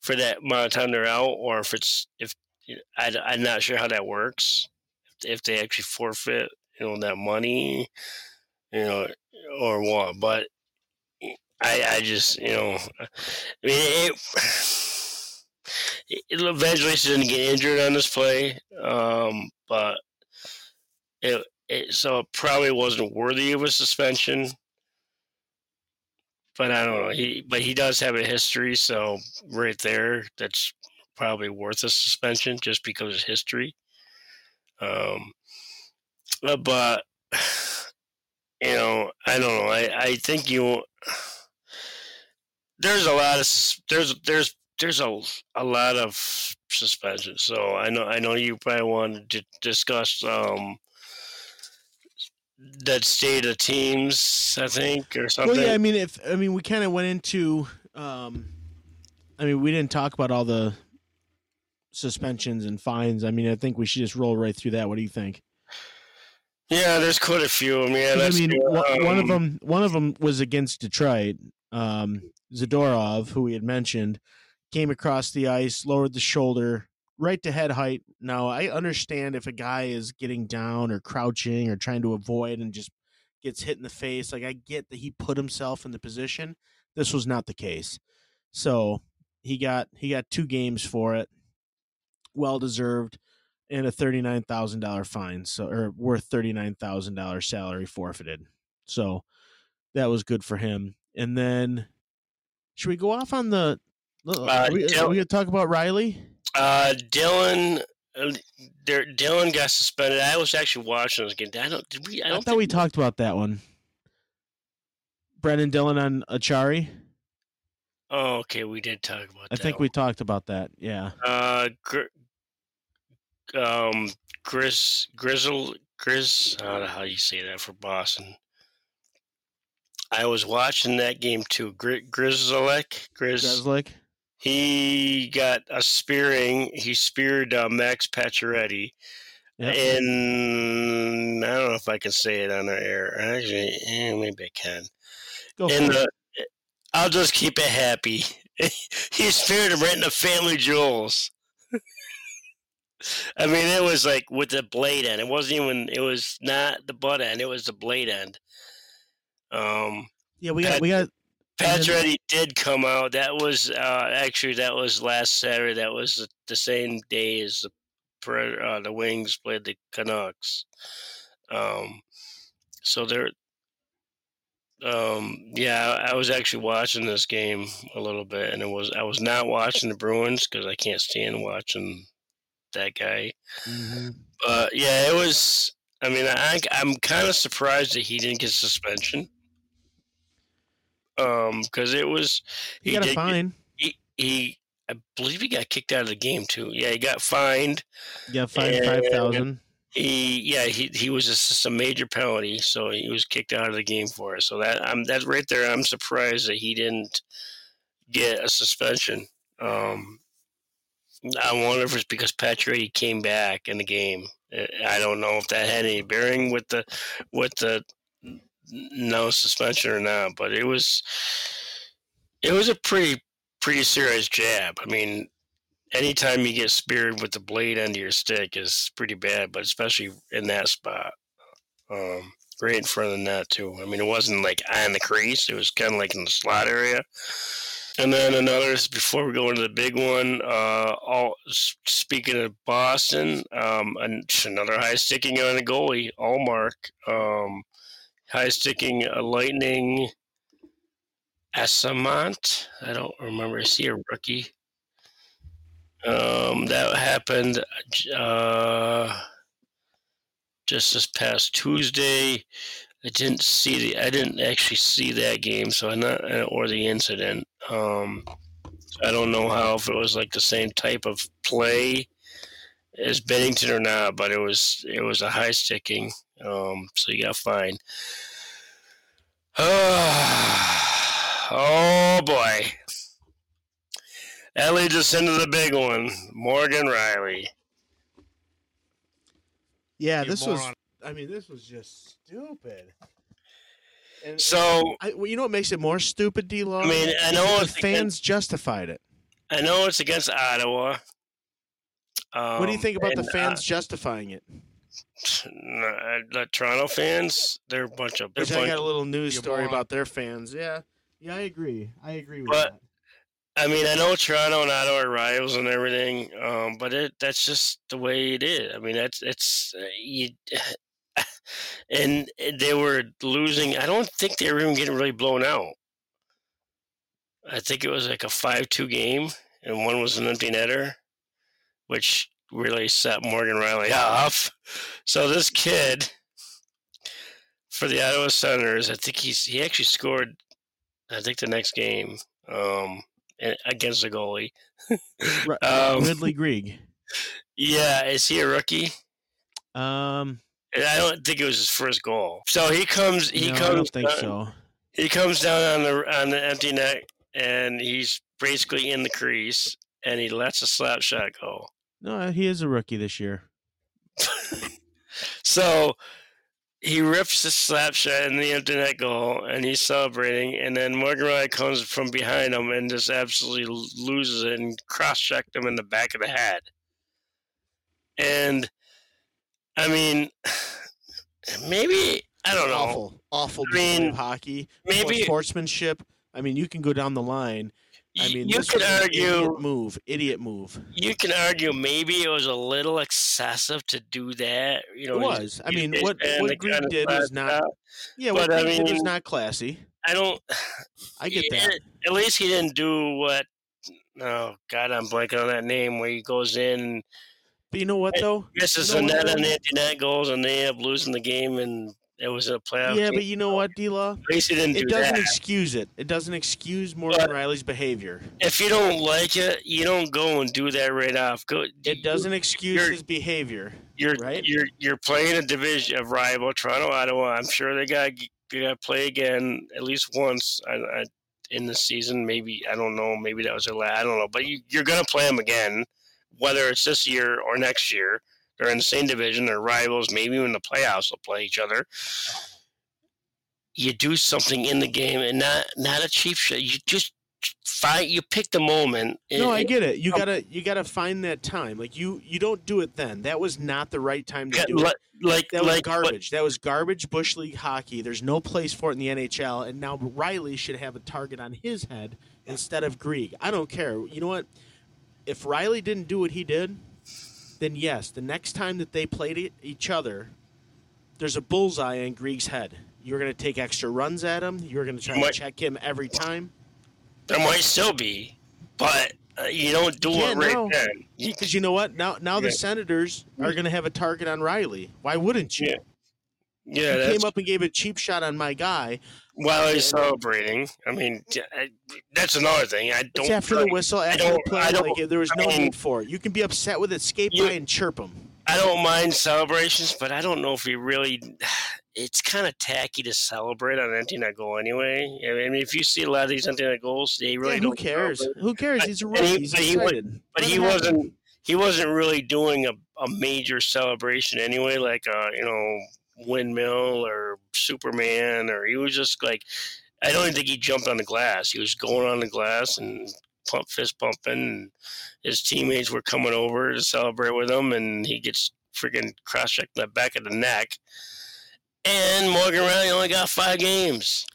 for that amount of time they're out, or if it's if I, I'm not sure how that works. If they actually forfeit, you know, that money you know, or what. But I, I just, you know, I mean, it, [sighs] it Evangelista didn't get injured on this play, um, but it, it, so it probably wasn't worthy of a suspension. But I don't know. He but he does have a history, so right there, that's probably worth a suspension just because of history. Um, uh, but [sighs] you know, I don't know. I I think you there's a lot of there's there's there's a, a lot of suspensions. So I know I know you probably want to discuss um, that state of teams. I think or something. Well, yeah. I mean, if I mean, we kind of went into. Um, I mean, we didn't talk about all the suspensions and fines. I mean, I think we should just roll right through that. What do you think? Yeah, there's quite a few. I mean, I mean, um, one of them, one of them was against Detroit. Um, Zadorov, who we had mentioned, came across the ice, lowered the shoulder right to head height. Now, I understand if a guy is getting down or crouching or trying to avoid and just gets hit in the face. Like, I get that he put himself in the position. This was not the case. So he got he got two games for it, well deserved, and a thirty nine thousand dollar fine. So or worth thirty nine thousand dollar salary forfeited. So that was good for him. And then should we go off on the uh, are, we, are we going to talk about Rielly? Uh, Dillon, uh, there, Dillon got suspended. I was actually watching this game. I don't. Did we? I, I thought we talked about that one. Brenden Dillon on Acciari. Oh, okay. We did talk about. I think one. we talked about that. Yeah. Uh, gr- um, Grizz, Grizzle, Grizz. I don't know how you say that for Boston. I was watching that game too. Gri- Grizzlek, Grizz, he got a spearing. He speared uh, Max Pacioretty. Yep. And I don't know if I can say it on the air. Actually, eh, maybe I can. Go and the, I'll just keep it happy. [laughs] he speared him right in the family jewels. I mean, it was like with the blade end. It wasn't even. It was not the butt end. It was the blade end. Um, yeah, we got Pat, we got Pacioretty did come out. That was uh, actually that was last Saturday. That was the same day as the uh, the Wings played the Canucks. Um, so there. Um, yeah, I was actually watching this game a little bit, and it was I was not watching the Bruins because I can't stand watching that guy. Mm-hmm. But yeah, it was. I mean, I, I'm kind of surprised that he didn't get suspension um, because it was he, he got a fine. He, he, I believe he got kicked out of the game too. Yeah, he got fined. Yeah, fined five thousand. He, yeah, he he was just a major penalty, so he was kicked out of the game for it. So that I'm that right there. I'm surprised that he didn't get a suspension. Um, I wonder if it's because Patrick came back in the game. I don't know if that had any bearing with the with the no suspension or not, but it was it was a pretty pretty serious jab. I mean, anytime you get speared with the blade under your stick is pretty bad, but especially in that spot. Um, right in front of the net too. I mean, it wasn't like on the crease; it was kind of like in the slot area. And then another before we go into the big one. Uh, all speaking of Boston, um, another high sticking on the goalie, Ullmark. Um, high sticking a lightning Eyssimont. I don't remember. Is he a rookie? Um, that happened uh, just this past Tuesday. I didn't see the. I didn't actually see that game, so I'm not or the incident. Um, I don't know how if it was like the same type of play as Binnington or not, but it was it was a high sticking. Um, so you got fined. [sighs] oh boy. That leads us into the big one. Morgan Rielly. Yeah, this was I mean, this was just stupid. And, so I, well, you know what makes it more stupid, D. Law? I mean, I know the fans against, justified it. I know it's against Ottawa. Um, what do you think about and, the fans uh, justifying it? the Toronto fans, they're a bunch of. Which I got a little news story about their fans. Yeah, yeah, I agree. I agree with but, that. I mean, I know Toronto and Ottawa are rivals and everything, um, but it that's just the way it is. I mean, that's it's uh, you. And they were losing. I don't think they were even getting really blown out. I think it was like a five-two game, and one was an empty netter, which really set Morgan Rielly [laughs] off. So this kid for the Ottawa Senators, I think he's he actually scored. I think the next game um, against the goalie, [laughs] um, Ridly Greig. [laughs] Yeah, is he a rookie? Um, I don't think it was his first goal. So he comes. He no, comes. I don't think down, so. He comes down on the on the empty net, and he's basically in the crease, and he lets a slap shot go. No, he is a rookie this year. [laughs] so he rips the slap shot in the empty net goal, and he's celebrating. And then Morgan Rielly comes from behind him and just absolutely loses it and cross checked him in the back of the head. And I mean, maybe I don't know. Awful, awful I mean, hockey. Maybe sportsmanship. I mean, you can go down the line. I mean, you could argue idiot move, idiot move. You can argue maybe it was a little excessive to do that. You know, it was. I mean, what what Greig did is not. Out. Yeah, what Greig I mean, did was not classy. I don't. I get that. At least he didn't do what. Oh God, I'm blanking on that name where he goes in. But you know what though? Misses you know and empty net goals, and they end up losing the game and it was a playoff. Yeah, game. but you know what, D Law? At least he didn't it do doesn't that. excuse it. It doesn't excuse Morgan but Rielly's behavior. If you don't like it, you don't go and do that right off. Go. It doesn't excuse his behavior. You're right. You're you're playing a division of rival Toronto, Ottawa. I'm sure they got they got to play again at least once I, I, in the season. Maybe I don't know. Maybe that was their last. I don't know. But you, you're going to play them again, whether it's this year or next year. They're in the same division. They're rivals. Maybe in the playoffs they'll play each other you do something in the game and not not a cheap shot. You just find you pick the moment. no, I get it. You um, gotta you gotta find that time. Like you you don't do it then. That was not the right time to do like, it. Like that was like, garbage. That was garbage bush league hockey. There's no place for it in the NHL. And now Rielly should have a target on his head instead of Greig. I don't care. You know what? If Rielly didn't do what he did, then yes, the next time that they played each other, there's a bullseye on Greig's head you're going to take extra runs at him. You're going to try might, to check him every time. There might still be, but uh, you don't do yeah, it right no. then. Because you know what? Now, now yeah. the Senators are going to have a target on Rielly. Why wouldn't you? Yeah, yeah. He came up and gave a cheap shot on my guy while he's celebrating. I mean, that's another thing. I don't. It's after the whistle, after the play. Like, there was no I mean, need for it. You can be upset with it, skate you, by and chirp him. I don't mind celebrations, but I don't know if he really [sighs] it's kind of tacky to celebrate on an empty net goal anyway. I mean, if you see a lot of these empty net goals, they really yeah, who cares? Celebrate. Who cares? He's a rookie. He, He's but excited. He, but he wasn't. He wasn't really doing a, a major celebration anyway, like a you know windmill or Superman, or he was just like. I don't even think he jumped on the glass. He was going on the glass and pump fist pumping. His teammates were coming over to celebrate with him, and he gets freaking cross checked in the back of the neck and Morgan Rielly only got five games.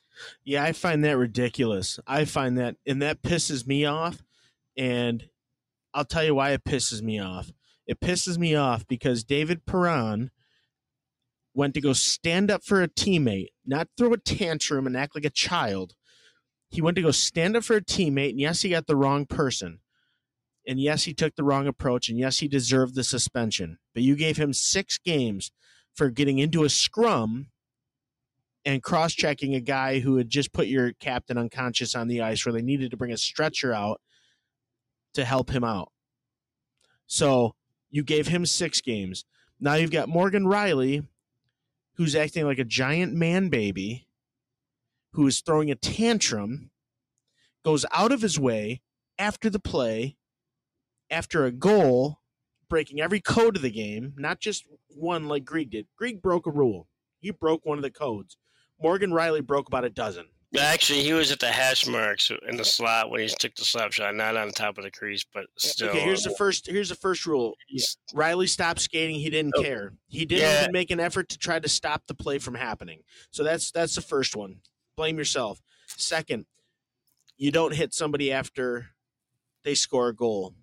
Yeah, I find that ridiculous. I find that, and that pisses me off. And I'll tell you why it pisses me off. It pisses me off because David Perron went to go stand up for a teammate, not throw a tantrum and act like a child. He went to go stand up for a teammate, and yes, he got the wrong person. And yes, he took the wrong approach, and yes, he deserved the suspension. But you gave him six games for getting into a scrum and cross checking a guy who had just put your captain unconscious on the ice where they needed to bring a stretcher out to help him out. So you gave him six games. Now you've got Morgan Rielly, who's acting like a giant man baby, who is throwing a tantrum, goes out of his way after the play, after a goal, breaking every code of the game, not just one like Greig did. Greig broke a rule. He broke one of the codes. Morgan Rielly broke about a dozen. Actually, he was at the hash marks in the slot when he took the slap shot, not on top of the crease, but still. Okay, here's the first. Here's the first rule. Rielly stopped skating. He didn't oh, care. He didn't yeah. even make an effort to try to stop the play from happening. So that's that's the first one. Blame yourself. Second, you don't hit somebody after they score a goal.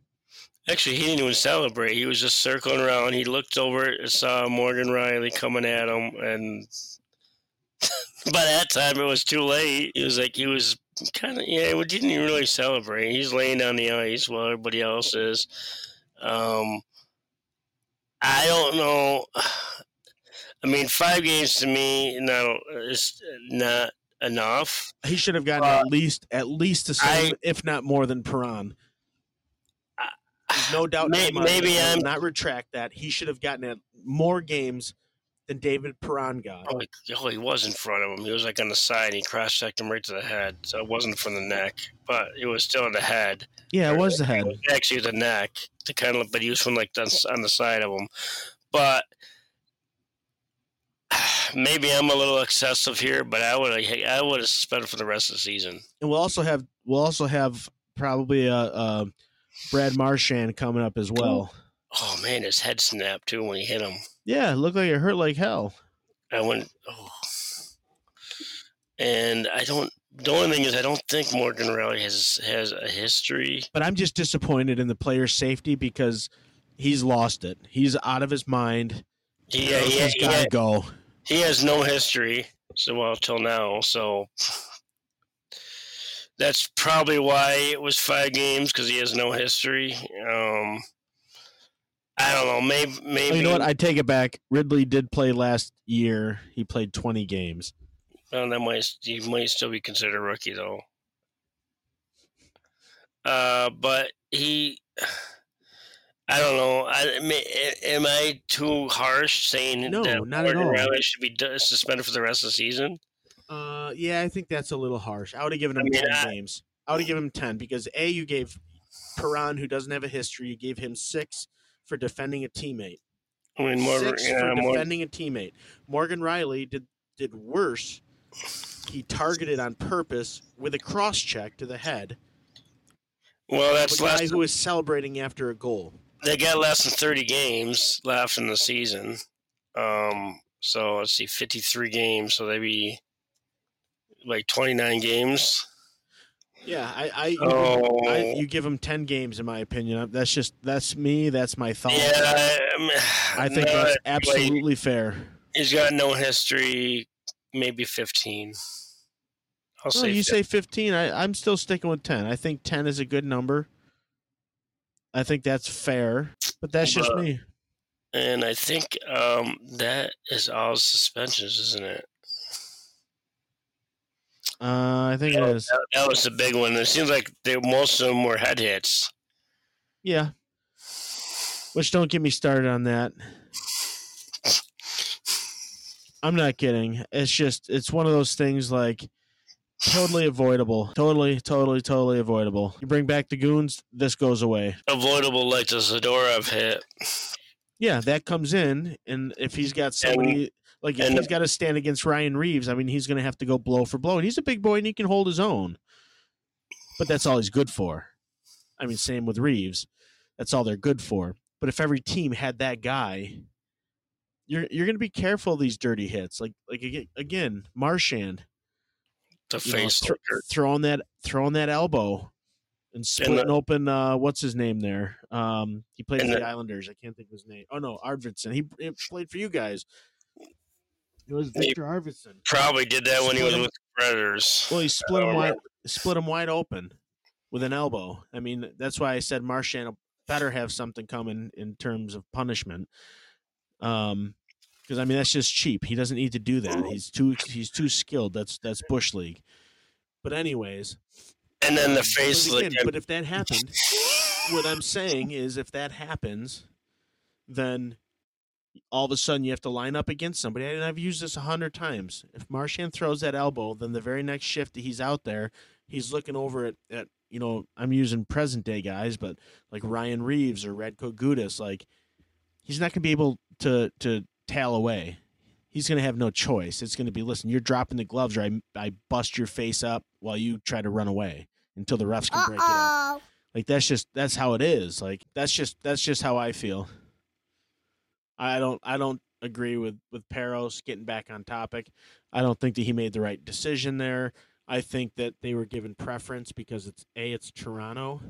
Actually, he didn't even celebrate. He was just circling around. He looked over saw Morgan Rielly coming at him, and by that time it was too late. He was like he was kind of yeah. We didn't even really celebrate. He's laying on the ice while everybody else is. Um, I don't know. [sighs] I mean, five games to me not is not enough. He should have gotten Uh, at least at least the same, I- if not more than Perron. There's no doubt. May- maybe I'm- not retract that. He should have gotten more games than David Perron got. Oh, he- oh, he was in front of him. He was like on the side. He cross checked him right to the head. So it wasn't from the neck, but it was still in the head. Yeah, it was the It head. was actually the neck to kind of, but he was from like the, on the side of him. But [sighs] maybe I'm a little excessive here, but I would I would have suspended for the rest of the season. And we'll also have we'll also have probably a, uh Brad Marchand coming up as well. Oh man, his head snapped too when he hit him. Yeah, it looked like it hurt like hell. I went, oh. And I don't. The only thing is, I don't think Morgan Rielly has has a history. But I'm just disappointed in the player's safety because he's lost it. He's out of his mind. He, yeah, he, he's he, got to go. he has no history. So well till now. So that's probably why it was five games because he has no history. Um, I don't know. Maybe maybe Oh, you know what? I take it back. Ridly did play last year. He played 20 games. Well, that might he might still be considered a rookie though. Uh, but he, I don't know. I am- am I too harsh saying No, that not at all. Rielly should be suspended for the rest of the season? Uh, yeah, I think that's a little harsh. I would have given him I mean, 10 I- games. I would have given him 10 because A, you gave Perron, who doesn't have a history, you gave him six for defending a teammate. I mean, Morgan, six yeah, for Morgan, defending a teammate. Morgan Rielly did did worse. He targeted on purpose with a cross check to the head. well, that's a guy who was celebrating after a goal. They got less than thirty games left in the season. Um, so let's see, fifty-three games. So they'd be like twenty-nine games. Yeah, I, I, you, Oh. I you give him ten games in my opinion. That's just that's me. That's my thought. Yeah, I, mean, I think no, that's like, absolutely fair. He's got no history. Maybe fifteen. I'll Well, say. you 15. say fifteen. I, I'm still sticking with ten. I think ten is a good number. I think that's fair, but that's just But- me. and I think um, that is all suspensions, isn't it? Uh, I think it That, is. that- that was the big one. It seems like they, most of them were head hits. Yeah. Which don't get me started on that. I'm not kidding. It's just it's one of those things like totally avoidable. Totally, totally, totally avoidable. You bring back the goons, this goes away. Avoidable, like the Zadorov hit. Yeah, that comes in, and if he's got somebody like if and- he's got to stand against Ryan Reaves, I mean he's going to have to go blow for blow, and he's a big boy and he can hold his own. But that's all he's good for. I mean, same with Reaves. That's all they're good for. But if every team had that guy, you're you're going to be careful of these dirty hits. Like like again, again Marchand, The you know, face. thro- throwing that throwing that elbow and splitting open uh what's his name there um he played for the the- islanders i can't think of his name oh no arvidsson he, he played for you guys it was He- viktor arvidsson. Probably did that when he was him- with the Predators. well he split him wide split him wide open with an elbow. I mean that's why i said marchand better have something coming in terms of punishment. Um because i mean that's just cheap. He doesn't need to do that. He's too he's too skilled. That's that's bush league. But anyways And then the Um, face. but, again, but if that [laughs] happened, what I'm saying is, if that happens, then all of a sudden you have to line up against somebody. And I've used this a hundred times. If Marchand throws that elbow, then the very next shift that he's out there, he's looking over at, at you know, I'm using present day guys, but like Ryan Reaves or Radko Gudas, like he's not going to be able to to tail away. He's going to have no choice. It's going to be, listen, you're dropping the gloves, or I, I bust your face up while you try to run away until the refs can break it up. Like that's just that's how it is. Like that's just that's just how I feel. I don't I don't agree with with Parros getting back on topic. I don't think that he made the right decision there. I think that they were given preference because it's a it's Toronto,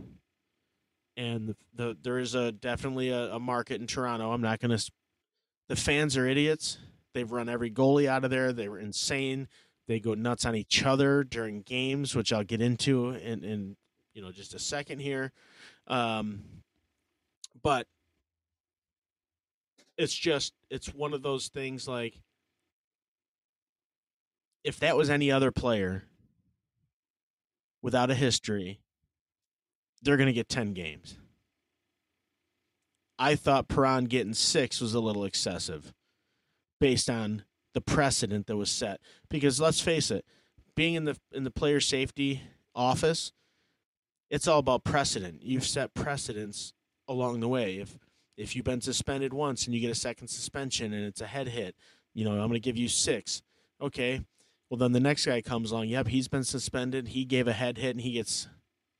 and the, the there is a definitely a, a market in Toronto. I'm not going to. The fans are idiots. They've run every goalie out of there. They were insane. They go nuts on each other during games, which I'll get into in, in you know just a second here. Um, but it's just it's one of those things like if that was any other player without a history, they're going to get 10 games. I thought Perron getting six was a little excessive based on the precedent that was set. Because let's face it, being in the in the player safety office, it's all about precedent. You've set precedents along the way. If if you've been suspended once and you get a second suspension and it's a head hit, you know, I'm going to give you six. Okay. Well, then the next guy comes along. Yep, he's been suspended. He gave a head hit and he gets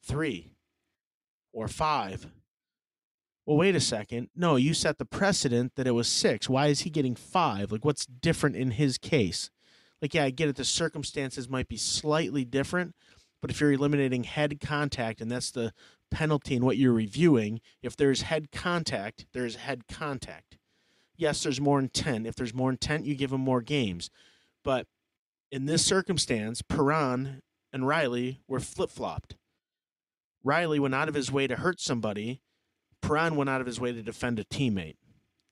three or five. Well, wait a second. No, you set the precedent that it was six. Why is he getting five? Like, what's different in his case? Like, yeah, I get it. The circumstances might be slightly different, but if you're eliminating head contact and that's the penalty in what you're reviewing, if there's head contact, there's head contact. Yes, there's more intent. If there's more intent, you give him more games. But in this circumstance, Perron and Rielly were flip flopped. Rielly went out of his way to hurt somebody. Perron went out of his way to defend a teammate.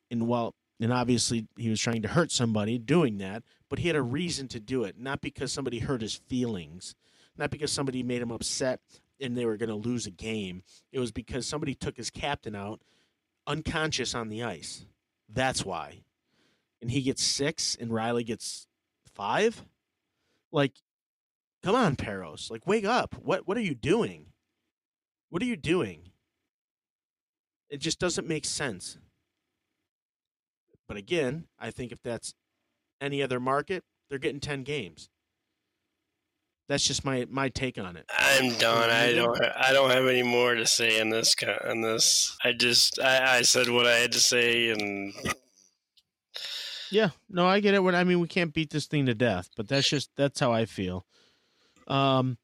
And while and obviously he was trying to hurt somebody doing that, but he had a reason to do it, not because somebody hurt his feelings, not because somebody made him upset and they were going to lose a game. It was because somebody took his captain out unconscious on the ice. That's why. And he gets 6 and Rielly gets 5? Like come on, Parros. Like wake up. What what are you doing? What are you doing? It just doesn't make sense. But again, I think if that's any other market, they're getting 10 games. That's just my my take on it. I'm done. I don't. I don't have any more to say in this. On this, I just. I, I said what I had to say, and yeah, no, I get it. When I mean, we can't beat this thing to death, but that's just that's how I feel. Um,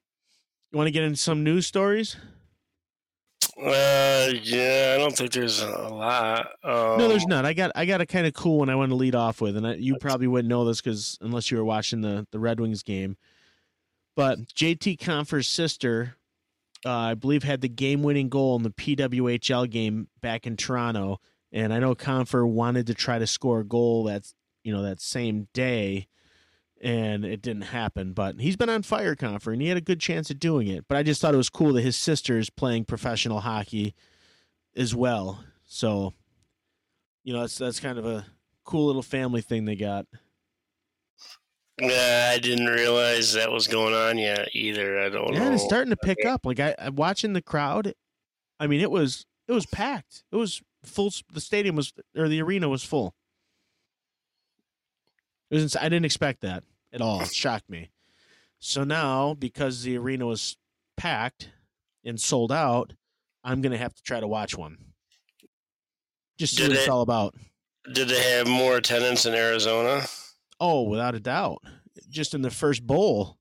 you want to get into some news stories? Uh, yeah, I don't think there's a lot. Um, no, there's not. I got I got a kind of cool one I want to lead off with, and I, you probably wouldn't know this because unless you were watching the the Red Wings game, but JT Compher's sister, uh, I believe, had the game winning goal in the PWHL game back in Toronto, and I know Compher wanted to try to score a goal that's you know that same day and it didn't happen. But he's been on fire, Compher, and he had a good chance at doing it. But I just thought it was cool that his sister is playing professional hockey as well. So, you know, that's that's kind of a cool little family thing they got. Yeah, I didn't realize that was going on yet either. I don't know. yeah, know. it's starting to pick up. Like I, I'm watching the crowd. I mean, it was it was packed. It was full. The stadium was or the arena was full. It was. I didn't expect that at all. It shocked me. So now, because the arena was packed and sold out, I'm going to have to try to watch one. Just see Did what it's it- all about. Did they have more attendance in Arizona? Oh, without a doubt. Just in the first bowl.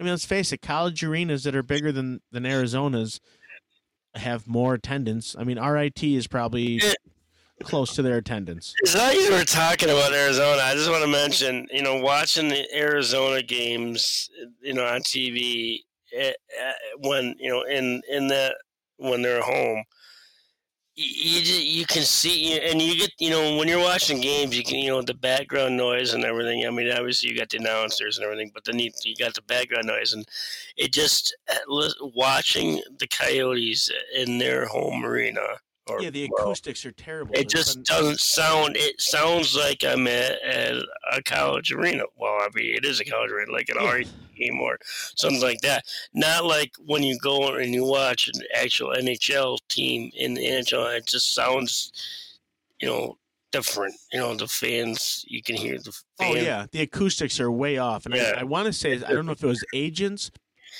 I mean, let's face it, college arenas that are bigger than, than Arizona's have more attendance. I mean, RIT is probably close to their attendance. As long as we're talking about Arizona, I just want to mention, you know, watching the Arizona games, you know, on TV eh, eh, when you know in in that when they're home, you you, ju- you can see and you get you know when you're watching games, you can you know the background noise and everything. I mean, obviously you got the announcers and everything, but then you, you got the background noise and it just uh, lis- watching the Coyotes in their home arena. Or, Yeah, the well, acoustics are terrible. it There's just doesn't sound. It sounds like I'm at, at a college arena. Well, I mean, it is a college arena, like an Yeah. RE game or something like that. Not like when you go and you watch an actual NHL team in the NHL. It just sounds, you know, different. You know, the fans. You can hear the Oh yeah, the acoustics are way off, and Yeah. I, I want to say I don't know if it was agents,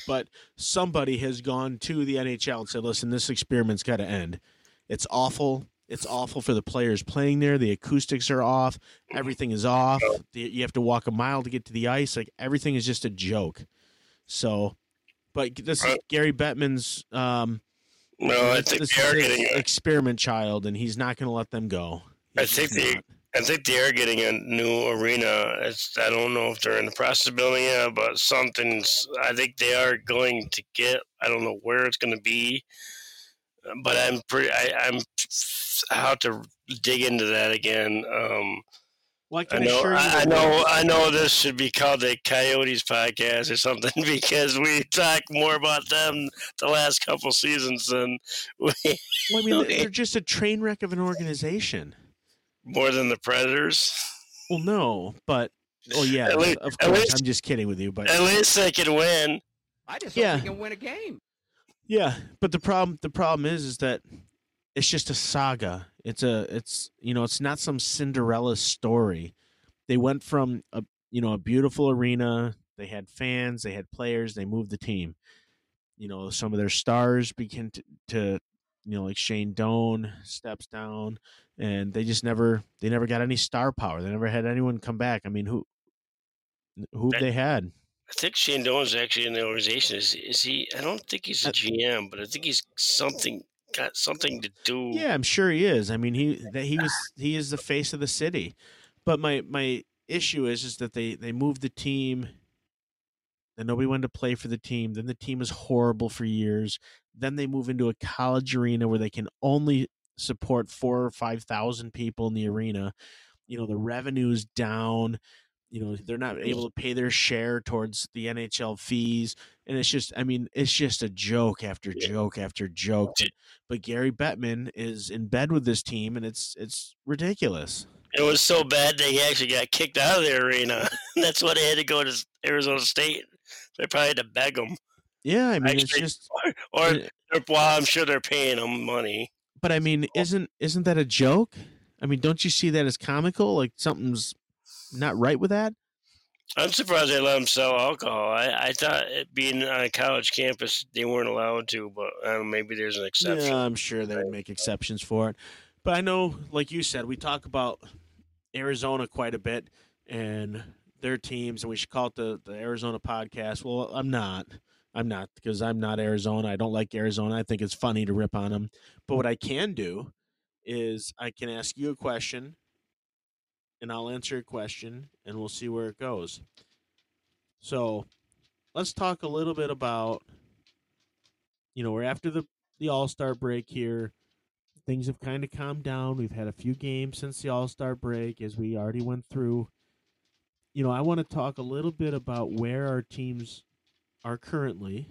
but somebody has gone to the NHL and said, "Listen, this experiment's got to end. It's awful. It's awful for the players playing there. The acoustics are off. Everything is off. You have to walk a mile to get to the ice. Like everything is just a joke." So but this is Gary Bettman's. Um, No, I think they are getting. A, experiment child, and he's not going to let them go. I think they- not. I think they are getting a new arena. It's I don't know if they're in the process of building it, but something's. I think they are going to get. I don't know where it's going to be, but I'm pretty. I, I'm. I have to dig into that again. Um, Well, I I know. assure you. I, I know. I know this should be called the Coyotes podcast or something [laughs] because we talk more about them the last couple seasons than [laughs] we Well, I mean, Okay. they're just a train wreck of an organization. more than the Predators. Well, no, but oh yeah, least- of course. least- I'm just kidding with you, but At least they can win. I just Yeah. hope we can win a game. Yeah, but the problem the problem is is that it's just a saga. It's a it's you know it's not some Cinderella story. They went from a you know a beautiful arena. They had fans. They had players. They moved the team. You know some of their stars begin to, to you know like Shane Doan steps down, and they just never they never got any star power. They never had anyone come back. I mean who who That- they had. I think Shane Doan's actually in the organization. Is is he? I don't think he's a Uh, GM, but I think he's something got something to do. Yeah, I'm sure he is. I mean, he that he was he is the face of the city. But my my issue is is that they they moved the team. Then nobody wanted to play for the team. Then the team is horrible for years. Then they move into a college arena where they can only support four or five thousand people in the arena. You know the revenue's down. You know they're not able to pay their share towards the NHL fees, and it's just I mean it's just a joke after Yeah. joke after joke. But Gary Bettman is in bed with this team, and it's it's ridiculous. It was so bad that he actually got kicked out of the arena. [laughs] That's why they had to go to Arizona State. They probably had to beg him Yeah, I mean it's just. or, Uh, or well, I'm sure they're paying him money. But I mean, isn't isn't that a joke? I mean, don't you see that as comical? Like something's not right with that. I'm surprised they let them sell alcohol. I, I thought it being on a college campus they weren't allowed to, but know, maybe there's an exception. Yeah, I'm sure they would make exceptions for it. But I know, like you said, we talk about Arizona quite a bit and their teams, and we should call it the, the Arizona podcast. Well, I'm not. I'm not because I'm not Arizona. I don't like Arizona. I think it's funny to rip on them. But what I can do is I can ask you a question and I'll answer a question and we'll see where it goes. So let's talk a little bit about you know, we're after the the All-Star break here. Things have kind of calmed down. We've had a few games since the All-Star break as we already went through. You know, I want to talk a little bit about where our teams are currently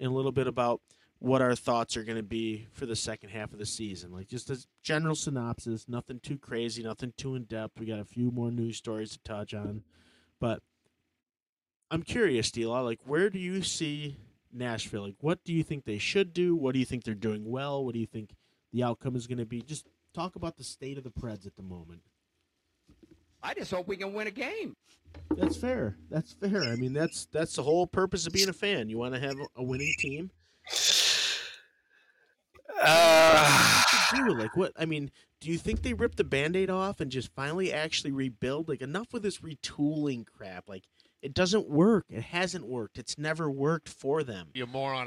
and a little bit about what our thoughts are going to be for the second half of the season. Like just a general synopsis, nothing too crazy, nothing too in depth. We got a few more news stories to touch on. But I'm curious, Stila, like where do you see Nashville? Like what do you think they should do? What do you think they're doing well? What do you think the outcome is going to be? Just talk about the state of the Preds at the moment. I just hope we can win a game. That's fair. That's fair. I mean, that's that's the whole purpose of being a fan. You want to have a winning team. Uh, do like what i mean do you think they ripped the band-aid off and just finally actually rebuild like enough with this retooling crap like it doesn't work it hasn't worked it's never worked for them You moron.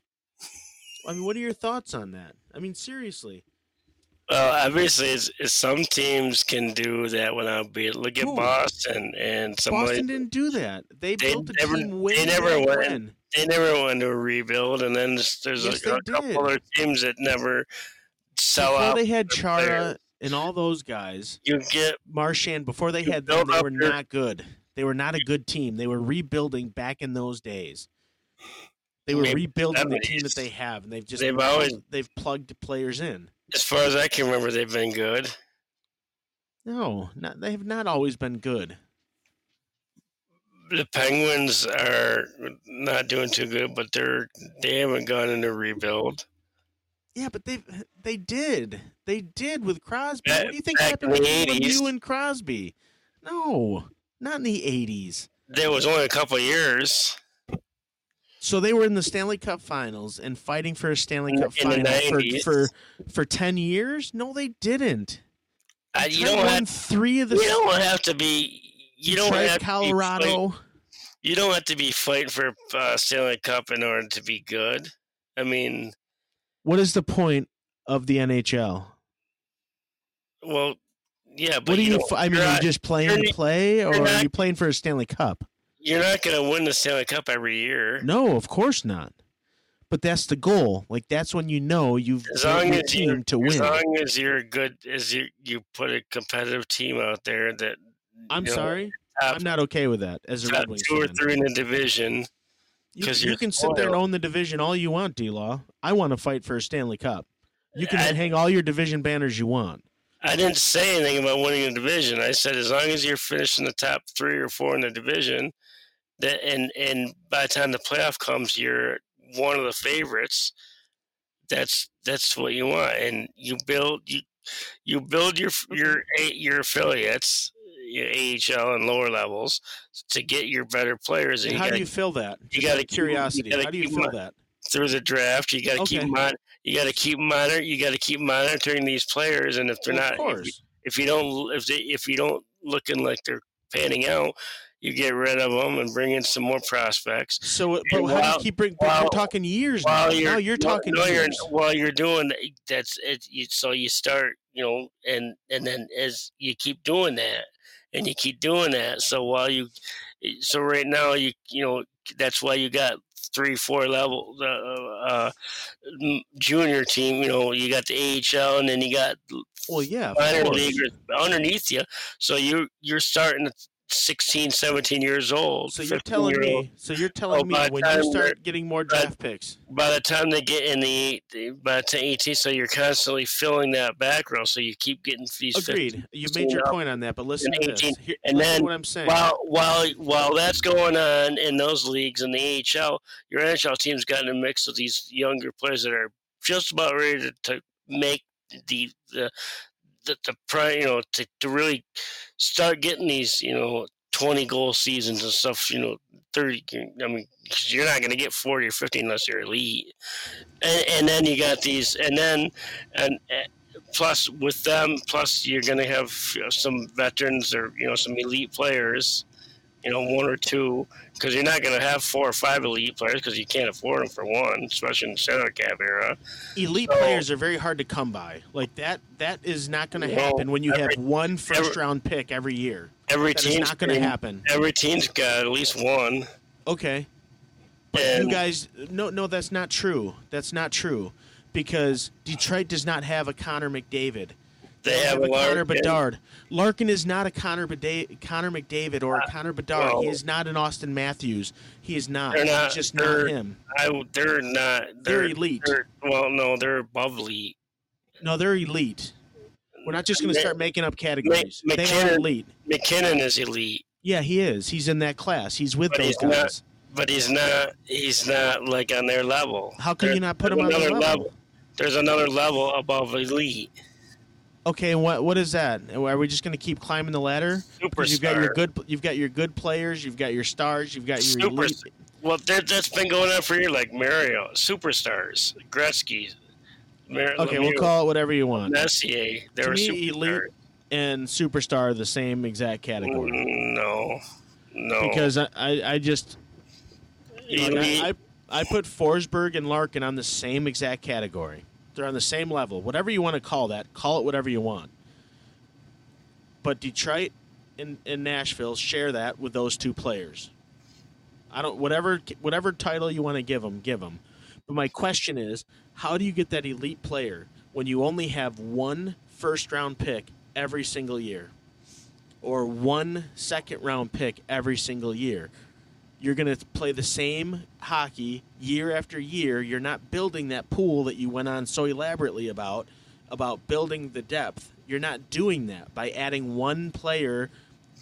i mean what are your thoughts on that i mean seriously well, obviously, it's, it's some teams can do that without being. Look at Who? Boston and somebody. boston didn't do that they, They built a never- team they way never back went. when. They never went to rebuild, and then there's, Yes, a, a couple other teams that never sell before out. they had chara players. and all those guys You get marchand before they had them they were your- not good they were not a good team they were rebuilding back in those days they were rebuilding the team that they have and they've just They've always- they've plugged players in as far as I can remember, they've been good. No, not, they have not always been good. The Penguins are not doing too good, but they're they haven't gone into rebuild. Yeah, but they they did. They did with Crosby. What do you think happened in the between 80s. you and Crosby? No, not in the eighties. There was only a couple of years. So they were in the Stanley Cup Finals and fighting for a Stanley Cup in final for, for for ten years. No, they didn't. Uh, you don't have three of the. you don't have to be you don't have to be you don't have to be fighting for uh, Stanley Cup in order to be good. I mean, What is the point of the NHL? well, yeah, but What do you you? I mean, you're you just playing to play, or are you playing for a Stanley Cup? you're not going to win the Stanley Cup every year. No, of course not. But that's the goal. Like that's when you know you've As long your as team to As win. As long as you're good, as you you put a competitive team out there that I'm sorry, I'm not okay with that as a Red Wings two or fan. three in the division. You, you can sit there and own the division all you want, D Law. I want to fight for a Stanley Cup. You can I- hang all your division banners you want. I didn't say anything about winning a division. I said as long as you're finishing the top three or four in the division, that and and by the time the playoff comes, you're one of the favorites. That's that's what you want, and you build you you build your your your affiliates, your AHL and lower levels, to get your better players. And And you how do gotta you fill that? you keep 'em- you curiosity. gotta how do you keep fill that? through the draft. You got to keep Okay. mon- You got to keep monitor. You got to keep monitoring these players, and if they're Well, not, of course. if you don't if they if you don't looking like they're panning out, you get rid of them and bring in some more prospects. So, uh, but how do you keep bring, while, you're talking years now. You're now you're talking no, you're, years. while you're doing that's it. You, so you start, you know, and and then as you keep doing that, and you keep doing that. So while you, so right now you you know that's why you got three four level uh, uh, junior team. You know, you got the AHL, and then you got Well, yeah, minor leaguers underneath you. So you you're starting at 16, 17 years old. So you're telling old. me. So you're telling Oh, me by when you start getting more by- draft picks. by the time they get in the by the time 18, so you're constantly filling that back row. So you keep getting these. 15 Agreed. You made your up point on that, but listen to this. Here, and then what I'm saying. While while while that's going on in those leagues in the AHL, your NHL team's got a mix of these younger players that are just about ready to, to make the the the, the you know to, to really start getting these you know 20 goal seasons and stuff you know 30 i mean you're not going to get 40 or 50 unless you're elite. And, and then you got these and then and uh, plus with them plus you're going to have you know, some veterans or you know some elite players you know one or two because you're not going to have four or five elite players because you can't afford them for one especially in the salary cap era Elite so- players are very hard to come by. Like that. That is not going to Well, happen when you every- have one first round pick every year. every team's not going to happen. every team's got at least one Okay. But And- you guys, no, no, that's not true. That's not true, because Detroit does not have a Connor McDavid. They have a Connor Bedard. Larkin is not a Connor, Beda- Connor McDavid or a Connor Bedard. he is not an Auston Matthews. He is not. They're not- He's just not him. I, they're not. They're They're, elite. they're- well, no, they're above elite. No, they're elite. We're not just going to start making up categories. They are MacKinnon- elite. MacKinnon is elite, Yeah, he is. He's in that class. He's with But those he's not- guys. but he's not. He's not like on their level. How can There- you not put him on the another level? There's another level above elite. Okay, what what is that? Are we just going to keep climbing the ladder? 'Cause You've got your good. You've got your good players. You've got your stars. You've got your Super- elite. Well, there, that's been going on for years, like Mario, superstars, Gretzky, Mar- Okay, we'll call it whatever you want. Messier. They To were me, elite and superstar are the same exact category. No, no. Because I, I, I just like, elite, I, I, I put Forsberg and Larkin on the same exact category. They're on the same level. Whatever you want to call that, call it whatever you want. But Detroit and, and Nashville share that with those two players. I don't whatever whatever title you want to give them, give them. But my question is, how do you get that elite player when you only have one first round pick every single year, or one second round pick every single year? You're going to play the same hockey year after year. You're not building that pool that you went on so elaborately about about building the depth. You're not doing that by adding one player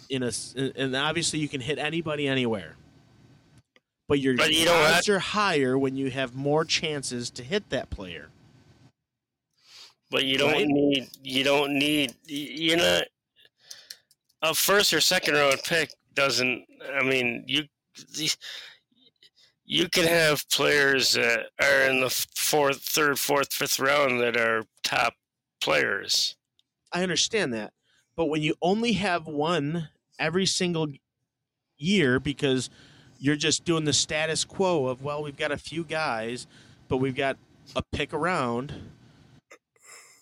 in a and obviously you can hit anybody anywhere. But your But you don't odds are higher when you have more chances to hit that player. but you don't right? need. You don't need. you know. A first or second round pick doesn't. I mean, you. You can have players that are in the fourth, third, fourth, fifth round that are top players. I understand that. But when you only have one every single year because you're just doing the status quo of well, we've got a few guys, but we've got a pick around.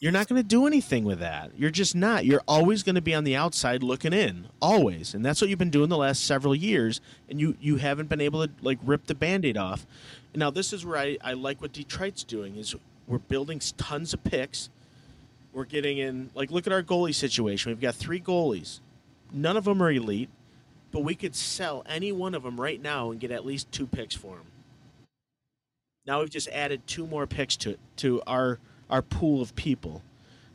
You're not going to do anything with that. You're just not. You're always going to be on the outside looking in, always, and that's what you've been doing the last several years. And you you haven't been able to like rip the band-aid off. Now this is where I, I like what Detroit's doing is we're building tons of picks. We're getting in like look at our goalie situation. We've got three goalies. None of them are elite, but we could sell any one of them right now and get at least two picks for them. Now we've just added two more picks to to our our pool of people.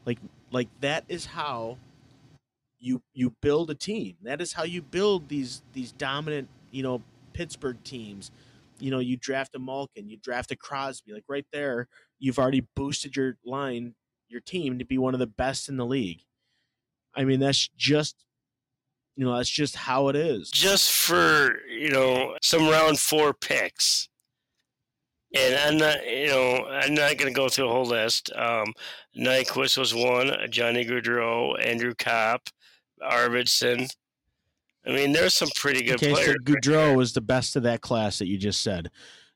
Like like that is how you you build a team. That is how you build these these dominant, you know, Pittsburgh teams. You know, you draft a Malkin, you draft a Crosby. Like right there, you've already boosted your line, your team to be one of the best in the league. I mean, that's just you know, that's just how it is. Just for, you know, some round four picks. And I'm not, you know, I'm not going to go through a whole list. Um, Nyquist was one, Johnny Gaudreau, Andrew Copp, Arvidsson. I mean, there's some pretty good okay, players. so Gaudreau was the best of that class that you just said.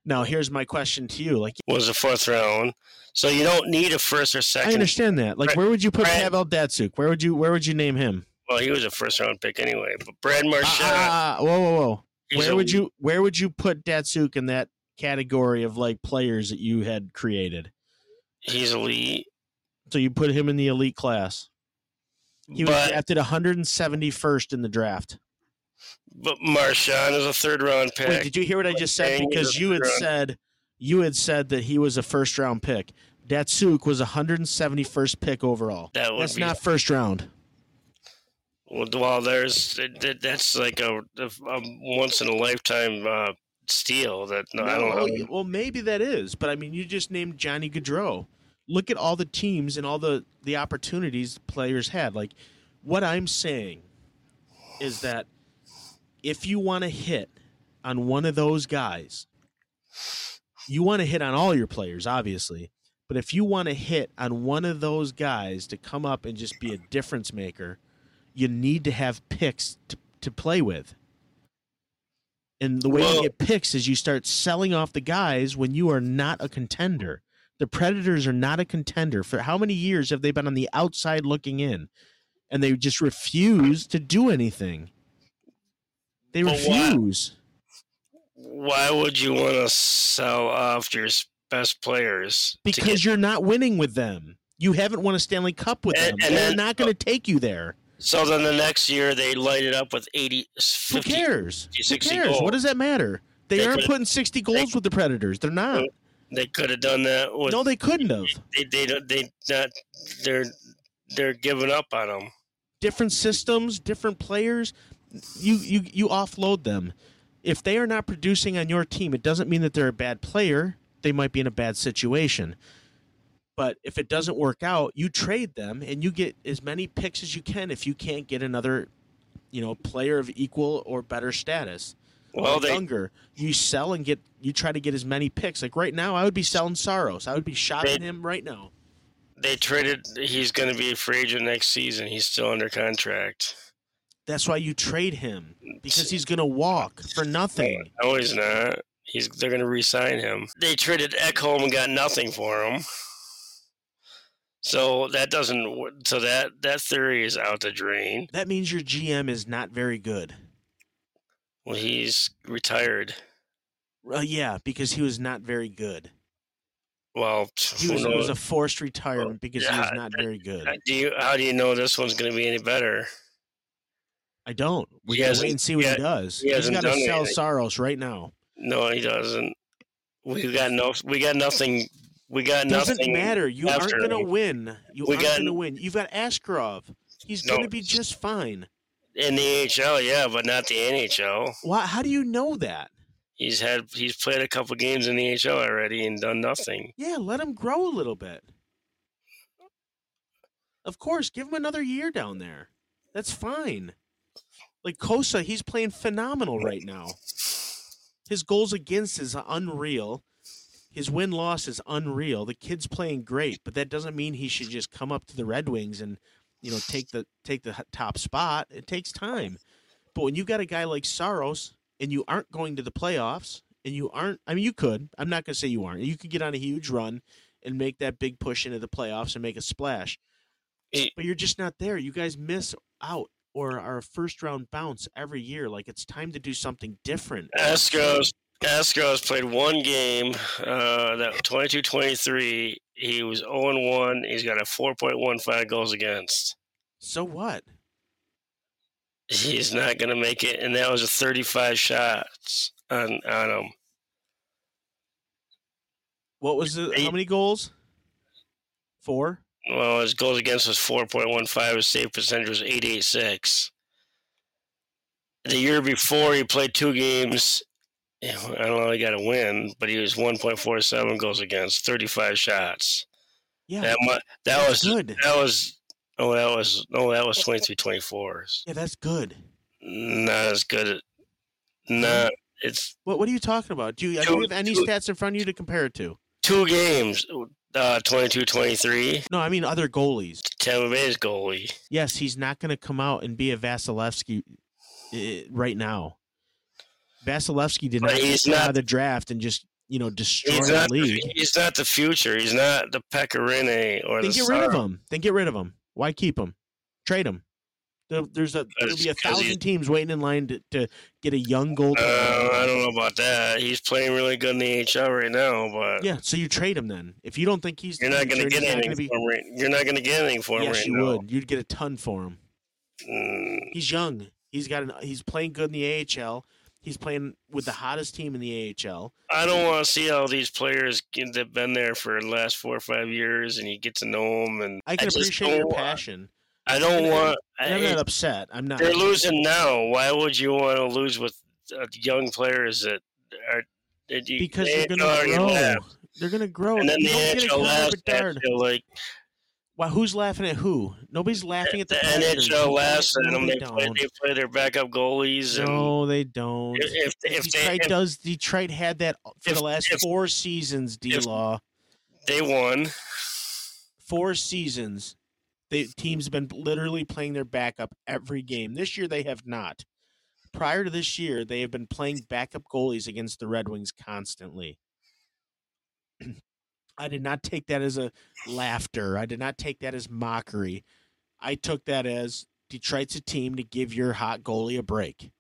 Now, here's my question to you: Like, was a fourth round, so you don't need a first or second. I understand that. Like, Brad- where would you put Brad- Pavel Datsyuk? Where would you Where would you name him? Well, he was a first round pick anyway. But Brad Marchand, Ah, ah, whoa, whoa, whoa! Where a- would you Where would you put Datsyuk in that category of like players that you had created? He's elite. So you put him in the elite class. He was drafted 171st in the draft. but Marchand is a third round pick. Wait, did you hear what I just said? Because you had said you had said that he was a first round pick. Datsyuk was 171st pick overall. That would That's be- not first round. Well, well, there's that- that- that's like a, a, a once in a lifetime uh, steal. That no, I don't No, know. Oh, well, maybe that is, but I mean, you just named Johnny Gaudreau. Look at all the teams and all the the opportunities players had. Like, what I'm saying is that if you want to hit on one of those guys, you want to hit on all your players, obviously. But if you want to hit on one of those guys to come up and just be a difference maker, you need to have picks to, to play with. And the way you get picks is you start selling off the guys when you are not a contender. The Predators are not a contender. For how many years have they been on the outside looking in? And they just refuse to do anything. They But why- refuse. Why would you want to sell off your best players? Because get- you're not winning with them. You haven't won a Stanley Cup with And- them. and They're then- not going to uh take you there. So then the next year they light it up with 80, Who 50. cares? 50, Who cares? goals. What does that matter? They, They aren't putting 60 goals with the Predators. They're not. They could have done that with. No, they couldn't have. they they don't they not they're they're giving up on them. different systems, different players. You you you offload them. If they are not producing on your team, it doesn't mean that they're a bad player. They might be in a bad situation. But if it doesn't work out, you trade them and you get as many picks as you can if you can't get another, you know, player of equal or better status. Well, Like they Unger, you sell and get you try to get as many picks. Like right now, I would be selling Saros. I would be shopping They- him right now. they traded. He's going to be a free agent next season. He's still under contract. That's why you trade him because he's gonna walk for nothing. No, he's not. He's they're going to re-sign him. They traded Ekholm and got nothing for him. So that doesn't. So that that theory is out the drain. That means your GM is not very good. Well, he's retired. Uh, yeah, because he was not very good. Well, He was, it was a forced retirement because he was not very good. How do you how do you know this one's going to be any better? I don't. We gotta wait and see what he he, does. he He's hasn't got to sell anything. Saros right now. No, he doesn't. We got no. We got nothing. We got nothing. Doesn't matter. You aren't gonna win. You We aren't gonna win. You've got Askarov. He's No. gonna be just fine. in the AHL, yeah, but not the NHL. Why? How do you know that? He's had he's played a couple games in the AHL already and done nothing. Yeah, let him grow a little bit. Of course, give him another year down there. That's fine. Like Cossa, he's playing phenomenal right now. His goals against is unreal. His win loss is unreal. The kid's playing great, but that doesn't mean he should just come up to the Red Wings and you know take the take the top spot. It takes time. But when you've got a guy like Saros, and you aren't going to the playoffs, and you aren't. I mean, you could. I'm not going to say you aren't. You could get on a huge run and make that big push into the playoffs and make a splash. It- but you're just not there. You guys miss out or are a first round bounce every year. Like it's time to do something different. Astros Astros played one game, uh, that 22-23. He was 0-1. He's got a 4.15 goals against. So what? He's not going to make it, and that was a 35 shots on on him. What was it? How many goals? Four. Well, his goals against was 4.15. His save percentage was 886. The year before, he played two games. I don't know, he got a win, but he was 1.47 goals against, 35 shots. Yeah, That mu- that was good. that was oh that was oh that was 23 24. Yeah, that's good. Not as good. Not it's What What are you talking about? Do you, do you have any two- stats in front of you to compare it to? two games. Uh, 22 23. No, I mean other goalies. Tampa Bay's goalie. Yes, he's not going to come out and be a Vasilevskiy uh, right now. Vasilevskiy did But not he's get out not- of the draft and just you know destroy He's the league. He's not the future. He's not the Pekka Rinne or Then the. get rid of Sar- him. Then get rid of him. Why keep him? Trade him. There- There's a there'll be a thousand teams waiting in line to, to get a young goaltender. Uh, I don't know about that. He's playing really good in the AHL right now, but Yeah, so you trade him then. If you don't think he's you're not going to get anything be- for him. You're not going to get anything for him Yes, right you now. would. You'd get a ton for him. Mm, He's young. He's got an. He's playing good in the AHL. He's playing with the hottest team in the AHL. I don't want to see all these players get- that've been there for the last four or five years, and you get to know them. And I can just appreciate don't your want- passion. I don't and- want. And I'm I- not upset. I'm not. they're losing now. Why would you want to lose with uh, young players that are that you, because they they're going to grow. left? They're going to grow. And then the don't NHL last, feel like Why? Who's laughing at who? Nobody's laughing at the, the Predators. NHL last at no, them. they They play, they play their backup goalies, and No, they don't. if if they Detroit if does. Detroit had that for if- the last if- four seasons. D Law, they won, four seasons, the teams have been literally playing their backup every game. This year they have not. Prior to this year, they have been playing backup goalies against the Red Wings constantly. [clears throat] I did not take that as a laughter. I did not take that as mockery. I took that as Detroit's a team to give your hot goalie a break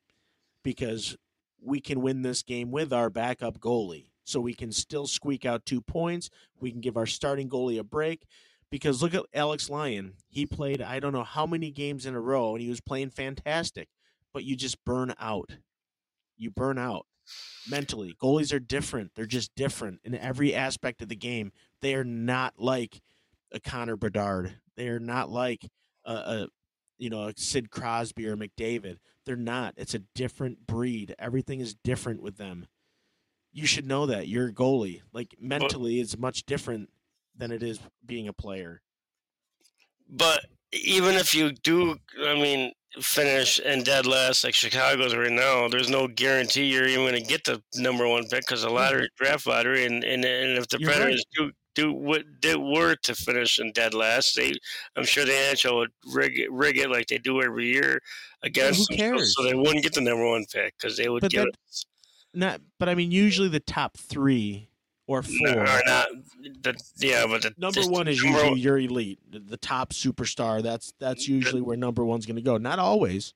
because we can win this game with our backup goalie. So we can still squeak out two points. We can give our starting goalie a break because look at Alex Lyon. He played I don't know how many games in a row and he was playing fantastic, but you just burn out. You burn out mentally. Goalies are different. They're just different in every aspect of the game. They are not like a Connor Bedard. They are not like a, a you know, a Sid Crosby or McDavid. They're not. It's a different breed. Everything is different with them. You should know that. You're a goalie. Like mentally it's much different than it is being a player. but even if you do, I mean, finish in dead last like Chicago's right now, there's no guarantee you're even going to get the number one pick because the lottery mm-hmm. draft lottery, and and, and if the You're right. Predators do do what they were to finish in dead last, they I'm sure the NHL would rig it, rig it like they do every year against who them, so- they wouldn't get the number one pick because they would But give that- it. Not but I mean usually the top 3 or 4 Or not the yeah, but the number one is number usually your elite, the- the top superstar. That's that's usually where number one's going to go. Not always,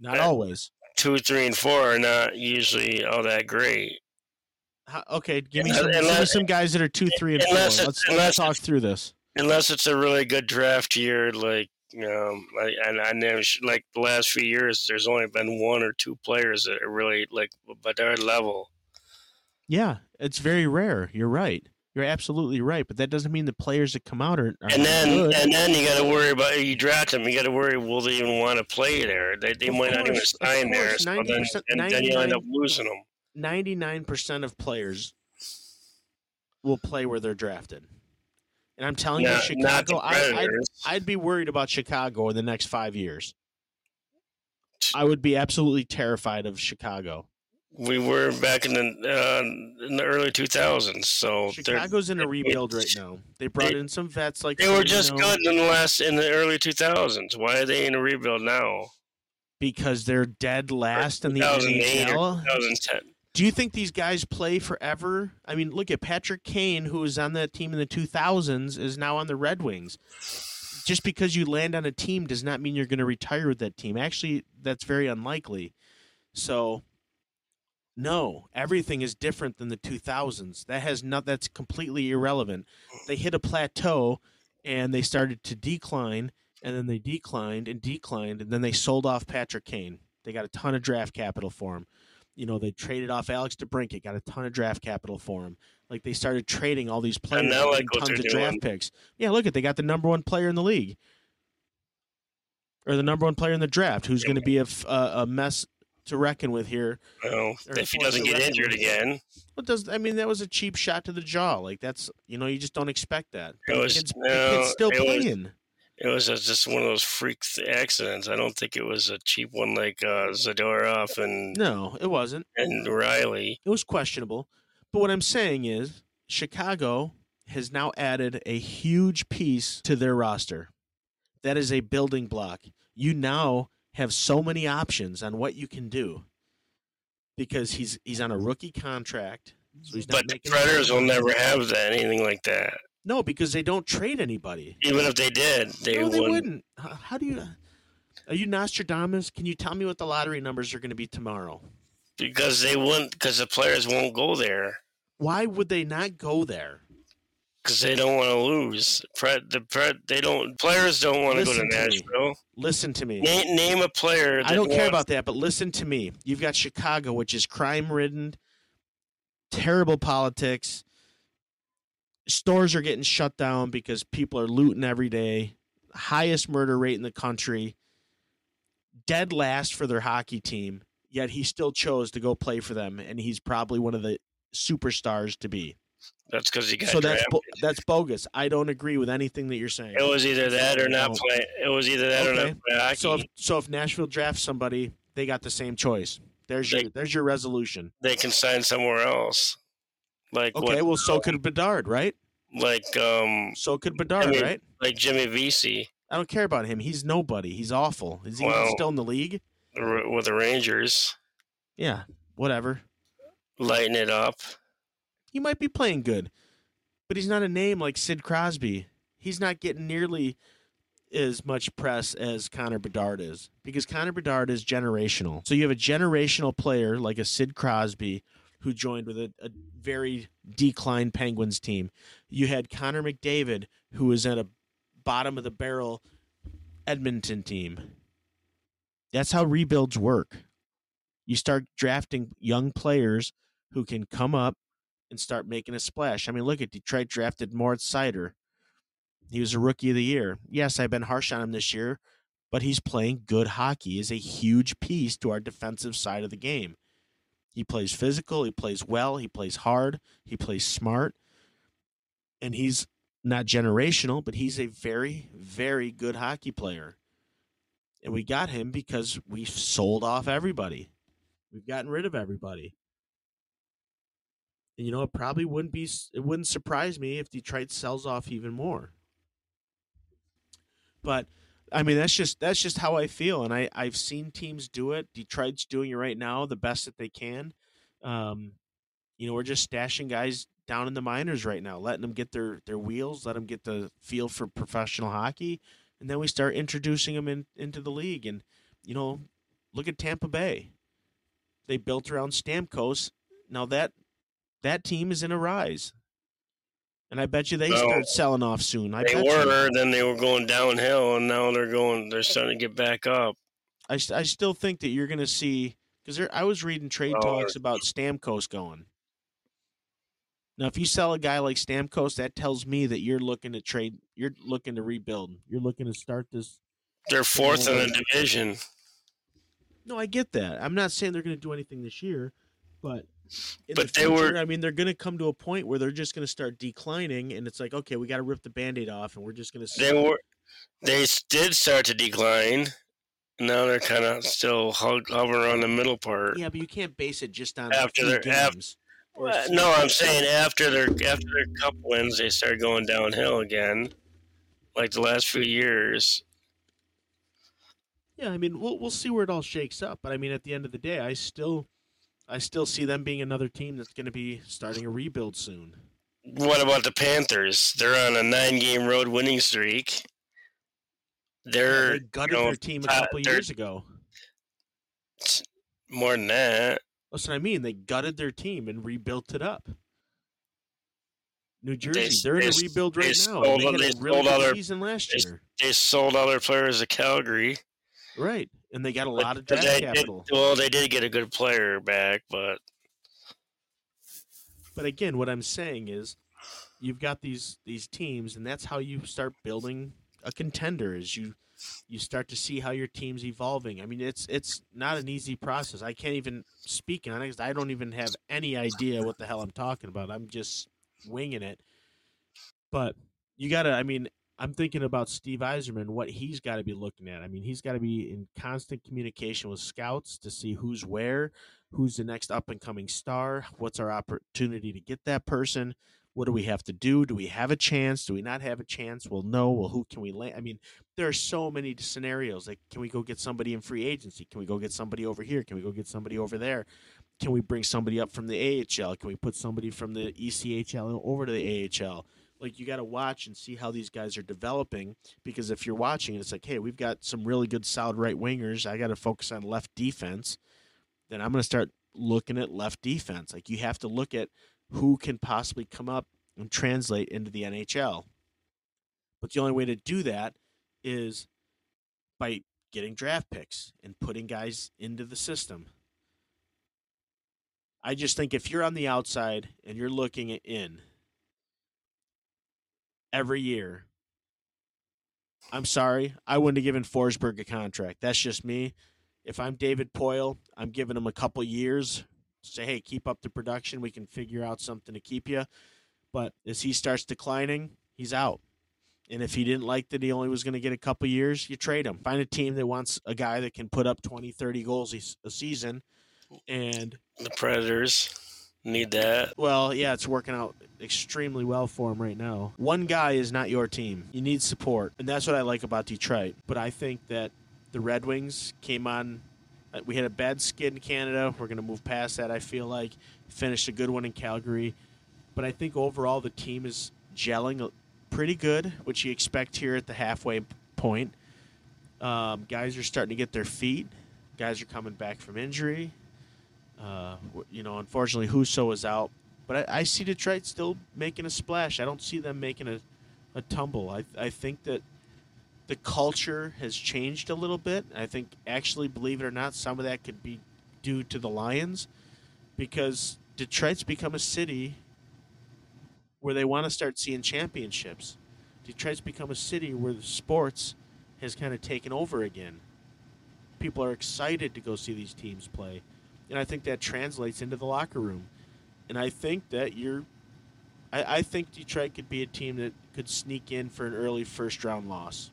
not Yeah. always. two, three, and four are not usually all that great. How, okay, give me Unless- some, give me some guys that are two, three, and four. Let's, let's talk through this. unless it's a really good draft year, like um, I, and I never like the last few years. There's only been one or two players that are really like Bedard level. Yeah, it's very rare. You're right. You're absolutely right. But that doesn't mean the players that come out are, are And then good. and then you got to worry about you draft them. You got to worry will they even want to play there? They they Of might not even sign there. So then, and then you'll end 99 up losing them. Ninety-nine percent of players will play where they're drafted. And I'm telling Not, you, Chicago. I, I'd, I'd be worried about Chicago in the next five years. I would be absolutely terrified of Chicago. We were back in the uh, in the early 2000s. So they're- Chicago's in a rebuild right now. They brought They- in some vets like they were just good in the last in the early 2000s. Why are they in a rebuild now? because they're dead last in the NHL? 2010. Do you think these guys play forever? I mean, look at Patrick Kane, who was on that team in the 2000s, is now on the Red Wings. Just because you land on a team does not mean you're going to retire with that team. Actually, that's very unlikely. So, no, everything is different than the 2000s. That has not. That's completely irrelevant. They hit a plateau, and they started to decline, and then they declined and declined, and then they sold off Patrick Kane. They got a ton of draft capital for him you know, they traded off Alex DeBrincat, got a ton of draft capital for him. Like they started trading all these players, now, like, tons of draft picks. Yeah, look at they got the number one player in the league, or the number one player in the draft, who's going to be a mess to reckon with here. Well, if he doesn't get injured with. again, What does I mean? That was a cheap shot to the jaw. Like that's you know you just don't expect that. It was- kid's, no, kid's still it was- playing. it was just one of those freak accidents. I don't think it was a cheap one like uh, Zadorov and No, it wasn't. and Rielly. It was questionable. But what I'm saying is Chicago has now added a huge piece to their roster. That is a building block. You now have so many options on what you can do because he's he's on a rookie contract. So he's not But the Predators will never have that anything like that. No, because they don't trade anybody. Even if they did, they, no, they wouldn't. wouldn't. How, how do you? Are you Nostradamus? Can you tell me what the lottery numbers are going to be tomorrow? because they wouldn't. Because the players won't go there Why would they not go there? Because they don't want to lose. The Pred, they don't. Players don't want to go to to me. Nashville. Listen to me. Name, name a player. I don't care about that, but listen to me. You've got Chicago, which is crime ridden, terrible politics. Stores are getting shut down because people are looting every day. Highest murder rate in the country. Dead last for their hockey team, yet he still chose to go play for them, and he's probably one of the superstars to be. That's because he got so that's bo- that's bogus. I don't agree with anything that you're saying. It was either that or not No. play. It was either that or not play. So if, so if Nashville drafts somebody, they got the same choice. There's your there's your resolution. they can sign somewhere else. Like Okay, what? well, so could Bedard, right? Like um, So could Bedard, I mean- right? like Jimmy Vesey I don't care about him. He's nobody. He's awful. Is he Well- still in the league? with the Rangers, Yeah, whatever. Lighten it up. He might be playing good, but he's not a name like Sid Crosby. He's not getting nearly as much press as Connor Bedard is because Connor Bedard is generational. So you have a generational player like a Sid Crosby who joined with a, a very declined Penguins team. You had Connor McDavid who was at a bottom of the barrel Edmonton team. That's how rebuilds work. You start drafting young players who can come up and start making a splash. I mean, look at Detroit drafted Moritz Seider. He was a rookie of the year. Yes, I've been harsh on him this year, but he's playing good hockey. He is a huge piece to our defensive side of the game. He plays physical, he plays well, he plays hard, he plays smart, and he's not generational, but he's a very, very good hockey player. And we got him because we sold off everybody. We've gotten rid of everybody. You know, it probably wouldn't be it wouldn't surprise me if Detroit sells off even more. But I mean, that's just that's just how I feel, and I I've seen teams do it. Detroit's doing it right now, the best that they can. Um, you know, we're just stashing guys down in the minors right now, letting them get their their wheels, let them get the feel for professional hockey, and then we start introducing them in, into the league. And you know, look at Tampa Bay. They built around Stamkos. Now that that team is in a rise. And I bet you they Well, start selling off soon. I they bet you. were, then they were going downhill, and now they're going. They're starting to get back up. I, I still think that you're going to see because I was reading trade Oh, talks about Stamkos going. Now, if you sell a guy like Stamkos, that tells me that you're looking to trade. You're looking to rebuild. You're looking to start this. They're fourth in the division. No, I get that. I'm not saying they're going to do anything this year, but in But the they future, were- I mean, they're going to come to a point where they're just going to start declining, and it's like, okay, we got to rip the band-aid off, and we're just going to. They were. They did start to decline. Now they're kind of still hovering on the middle part. Yeah, but you can't base it just on After their- games. or Uh, no, I'm saying after their after their cup wins, they start going downhill again, like the last few years. Yeah, I mean, we'll we'll see where it all shakes up, but I mean, at the end of the day, I still, I still see them being another team that's going to be starting a rebuild soon. What about the Panthers? They're on a nine-game road winning streak. They're They gutted you know, their team a uh, couple they're- years ago. more than that. That's what I mean. They gutted their team and rebuilt it up. New Jersey, s- they're in a rebuild they right now. sold They had they a really good their- season last they year, They sold all their players to Calgary. Right? And they got a But- lot of but draft they did- well, they did get a good player back, but But again, what I'm saying is, you've got these these teams, and that's how you start building a contender. Is you you start to see how your team's evolving. I mean, it's it's not an easy process. I can't even speak on it 'cause I don't even have any idea what the hell I'm talking about. I'm just winging it. But you got to. I mean, I'm thinking about Steve Yzerman, what he's got to be looking at. I mean, he's got to be in constant communication with scouts to see who's where, who's the next up and coming star, what's our opportunity to get that person, what do we have to do? Do we have a chance? Do we not have a chance? Well, no. Well, who can we land? I mean, there are so many scenarios. Like, can we go get somebody in free agency? Can we go get somebody over here? Can we go get somebody over there? Can we bring somebody up from the AHL? Can we put somebody from the ECHL over to the AHL? Like, you got to watch and see how these guys are developing because if you're watching, it's like, hey, we've got some really good, solid right wingers. I got to focus on left defense. Then I'm going to start looking at left defense. Like, you have to look at who can possibly come up and translate into the NHL. But the only way to do that is by getting draft picks and putting guys into the system. I just think if you're on the outside and you're looking in every year, I'm sorry, I wouldn't have given Forsberg a contract. That's just me. If I'm David Poile, I'm giving him a couple years. Say, hey, keep up the production. We can figure out something to keep you. But as he starts declining, he's out. And if he didn't like that he only was going to get a couple years, you trade him. Find a team that wants a guy that can put up 20, 30 goals a- a season. And, the Predators need that. well, yeah, it's working out extremely well for him right now. One guy is not your team. You need support. And that's what I like about Detroit. But I think that the Red Wings came on. uh, We had a bad skid in Canada. We're going to move past that, I feel like. Finished a good one in Calgary. But I think overall the team is gelling pretty good, which you expect here at the halfway point. Um, guys are starting to get their feet. Guys are coming back from injury. Uh, you know, unfortunately, Husso is out, but I, I see Detroit still making a splash. I don't see them making a, a tumble. I, I think that the culture has changed a little bit. I think, actually, believe it or not, some of that could be due to the Lions because Detroit's become a city where they want to start seeing championships. Detroit's become a city where the sports has kind of taken over again. People are excited to go see these teams play. And I think that translates into the locker room. And I think that you're I, I think Detroit could be a team that could sneak in for an early first round loss.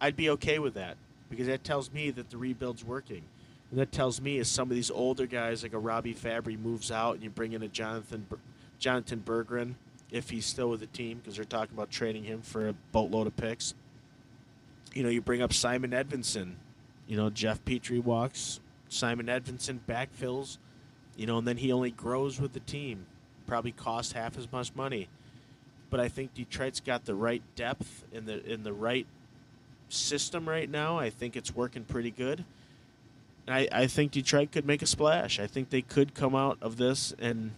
I'd be okay with that because that tells me that the rebuild's working. And that tells me as some of these older guys like a Robby Fabbri moves out and you bring in a Jonathan Jonatan Berggren if he's still with the team because they're talking about trading him for a boatload of picks. You know, you bring up Simon Edvinsson. You know, Jeff Petry walks, Simon Edvinsson backfills, you know, and then he only grows with the team. Probably costs half as much money. But I think Detroit's got the right depth in the in the right system right now. I think it's working pretty good. I, I think Detroit could make a splash. I think they could come out of this and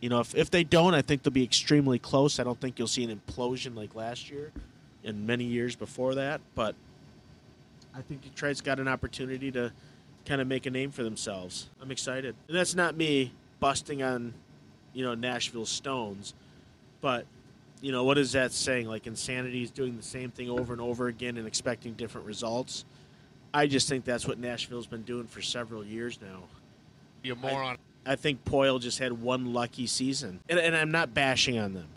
you know, if, if they don't, I think they'll be extremely close. I don't think you'll see an implosion like last year and many years before that, but I think Detroit's got an opportunity to kind of make a name for themselves. I'm excited. And that's not me busting on, you know, Nashville Stones, but you know, what is that saying? Like insanity is doing the same thing over and over again and expecting different results. I just think that's what Nashville's been doing for several years now. You moron. I think Poile just had one lucky season. And, and I'm not bashing on them.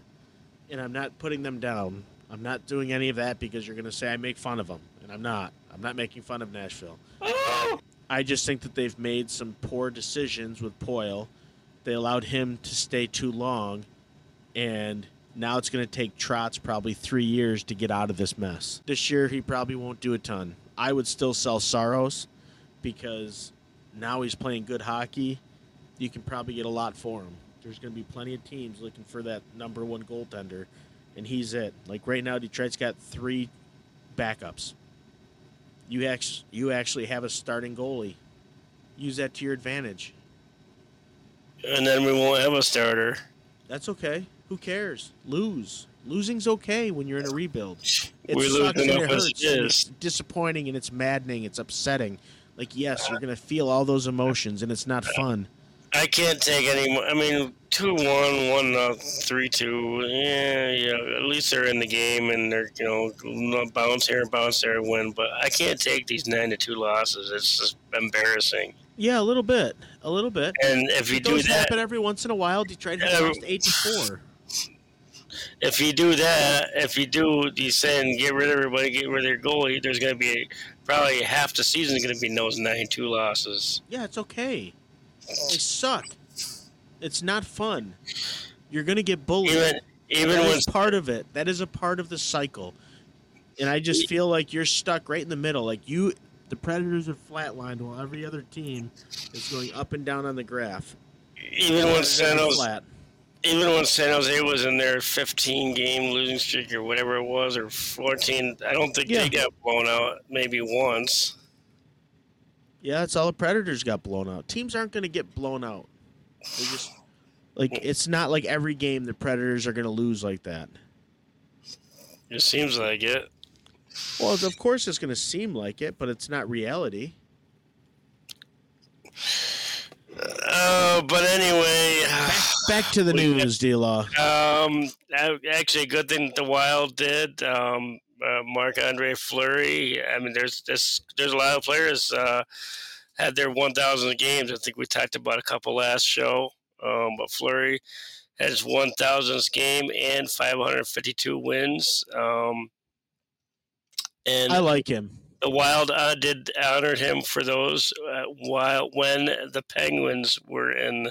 And I'm not putting them down. I'm not doing any of that because you're going to say I make fun of them. And I'm not. I'm not making fun of Nashville. Oh! I just think that they've made some poor decisions with Poile. They allowed him to stay too long. And Now it's going to take Trotz probably three years to get out of this mess. This year, he probably won't do a ton. I would still sell Saros because now he's playing good hockey. You can probably get a lot for him. There's going to be plenty of teams looking for that number one goaltender, and he's it. Like right now, Detroit's got three backups. You actually, you actually have a starting goalie. Use that to your advantage. And then we won't have a starter. That's okay. Who cares? Lose. Losing's okay when you're in a rebuild. It We lose sucks and it hurts. and. It's disappointing and it's maddening. It's upsetting. Like yes, you're gonna feel all those emotions and it's not fun. I can't take any more. I mean, two one, one uh, three two. Yeah, yeah. At least they're in the game and they're you know bounce here, and bounce there, and win. But I can't take these nine to two losses. It's just embarrassing. Yeah, a little bit, a little bit. And if you do Those that, happen every once in a while. Detroit has Yeah. lost eight to four. if you do that, if you do, you saying get rid of everybody, get rid of their goalie. There's going to be probably half the season is going to be those nine two losses. Yeah, it's okay. They suck. It's not fun. You're gonna get bullied. Even even that when part of it. That is a part of the cycle. And I just feel like you're stuck right in the middle. Like you, the Predators are flatlined while every other team is going up and down on the graph. even when San Jose, flat. even when San Jose was in their 15 game losing streak or whatever it was, or 14, I don't think Yeah. they got blown out maybe once. Yeah, it's all the Predators got blown out. Teams aren't going to get blown out. They just like it's not like every game the Predators are going to lose like that. It seems like it. Well, of course it's going to seem like it, but it's not reality. Uh, but anyway, Back to the [sighs] news, D-Law. um, actually, a good thing that the Wild did. Um, uh, Marc Andre Fleury. I mean, there's this, there's a lot of players uh, had their 1,000 games. I think we talked about a couple last show. Um, but Fleury had his 1,000th game and 552 wins. Um, and I like him. the Wild uh, did honored him for those uh, while when the Penguins were in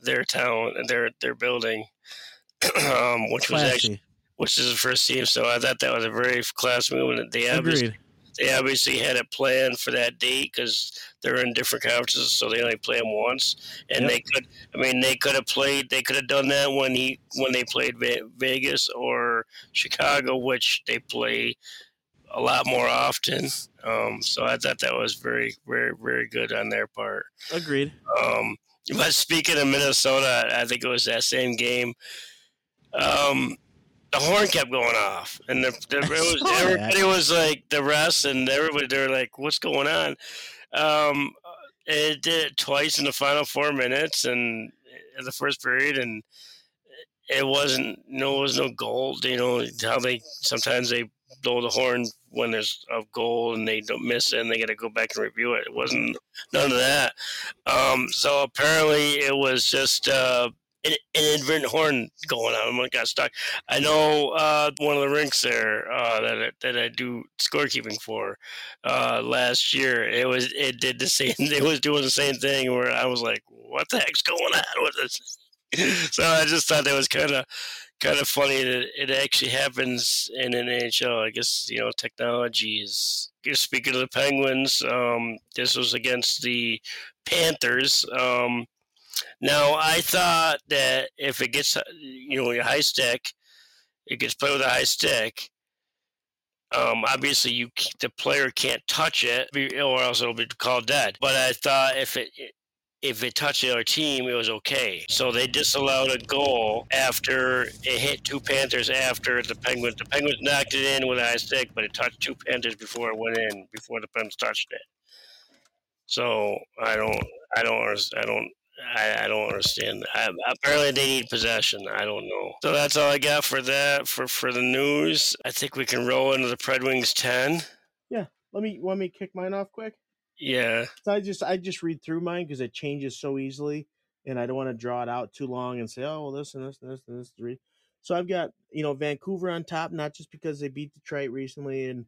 their town and their their building, [clears throat] um, which was actually Classy. Which is the first team. So I thought that was a very class move, and they obviously they obviously had it planned for that date because they're in different conferences, so they only play them once. And Yep. they could, I mean, they could have played. They could have done that when he when they played Vegas or Chicago, which they play a lot more often. Um, so I thought that was very, very, very good on their part. Agreed. Um, but speaking of Minnesota, I think it was that same game. Um, the horn kept going off, and the, the, it was, saw that. everybody was like the rest, and everybody they were like, "What's going on?" Um, it did it twice in the final four minutes, and in the first period, and it wasn't no, it was no goal. You know how they sometimes they blow the horn when there's a goal and they don't miss it, and they got to go back and review it. It wasn't none of that. Um, so apparently it was just uh, an, inadvertent horn going on. One got stuck. I know uh, one of the rinks there uh, that I, that I do scorekeeping for uh, last year. It was it did the [laughs] same. It was doing the same thing where I was like, "What the heck's going on with this?" [laughs] so I just thought that was kind of kind of funny that it actually happens in an NHL. I guess you know technology is. Speaking of the Penguins, um, this was against the Panthers. Um, now I thought that if it gets you know your high stick, it gets played with a high stick. Um, obviously, you the player can't touch it, or else it'll be called dead. But I thought if it if it touched the other team, it was okay. So they disallowed a goal after it hit two Panthers after the Penguins. The Penguins knocked it in with a high stick, but it touched two Panthers before it went in, before the Penguins touched it. So I don't, I don't, I don't, I, I don't understand. I, apparently they need possession. I don't know. So that's all I got for that. For for the news, I think we can roll into the Pred Wings ten. Yeah, Let me want me kick mine off quick. Yeah. So I just I just read through mine because it changes so easily, and I don't want to draw it out too long and say, oh well, this and this and this and this three. So I've got you know Vancouver on top, not just because they beat Detroit recently and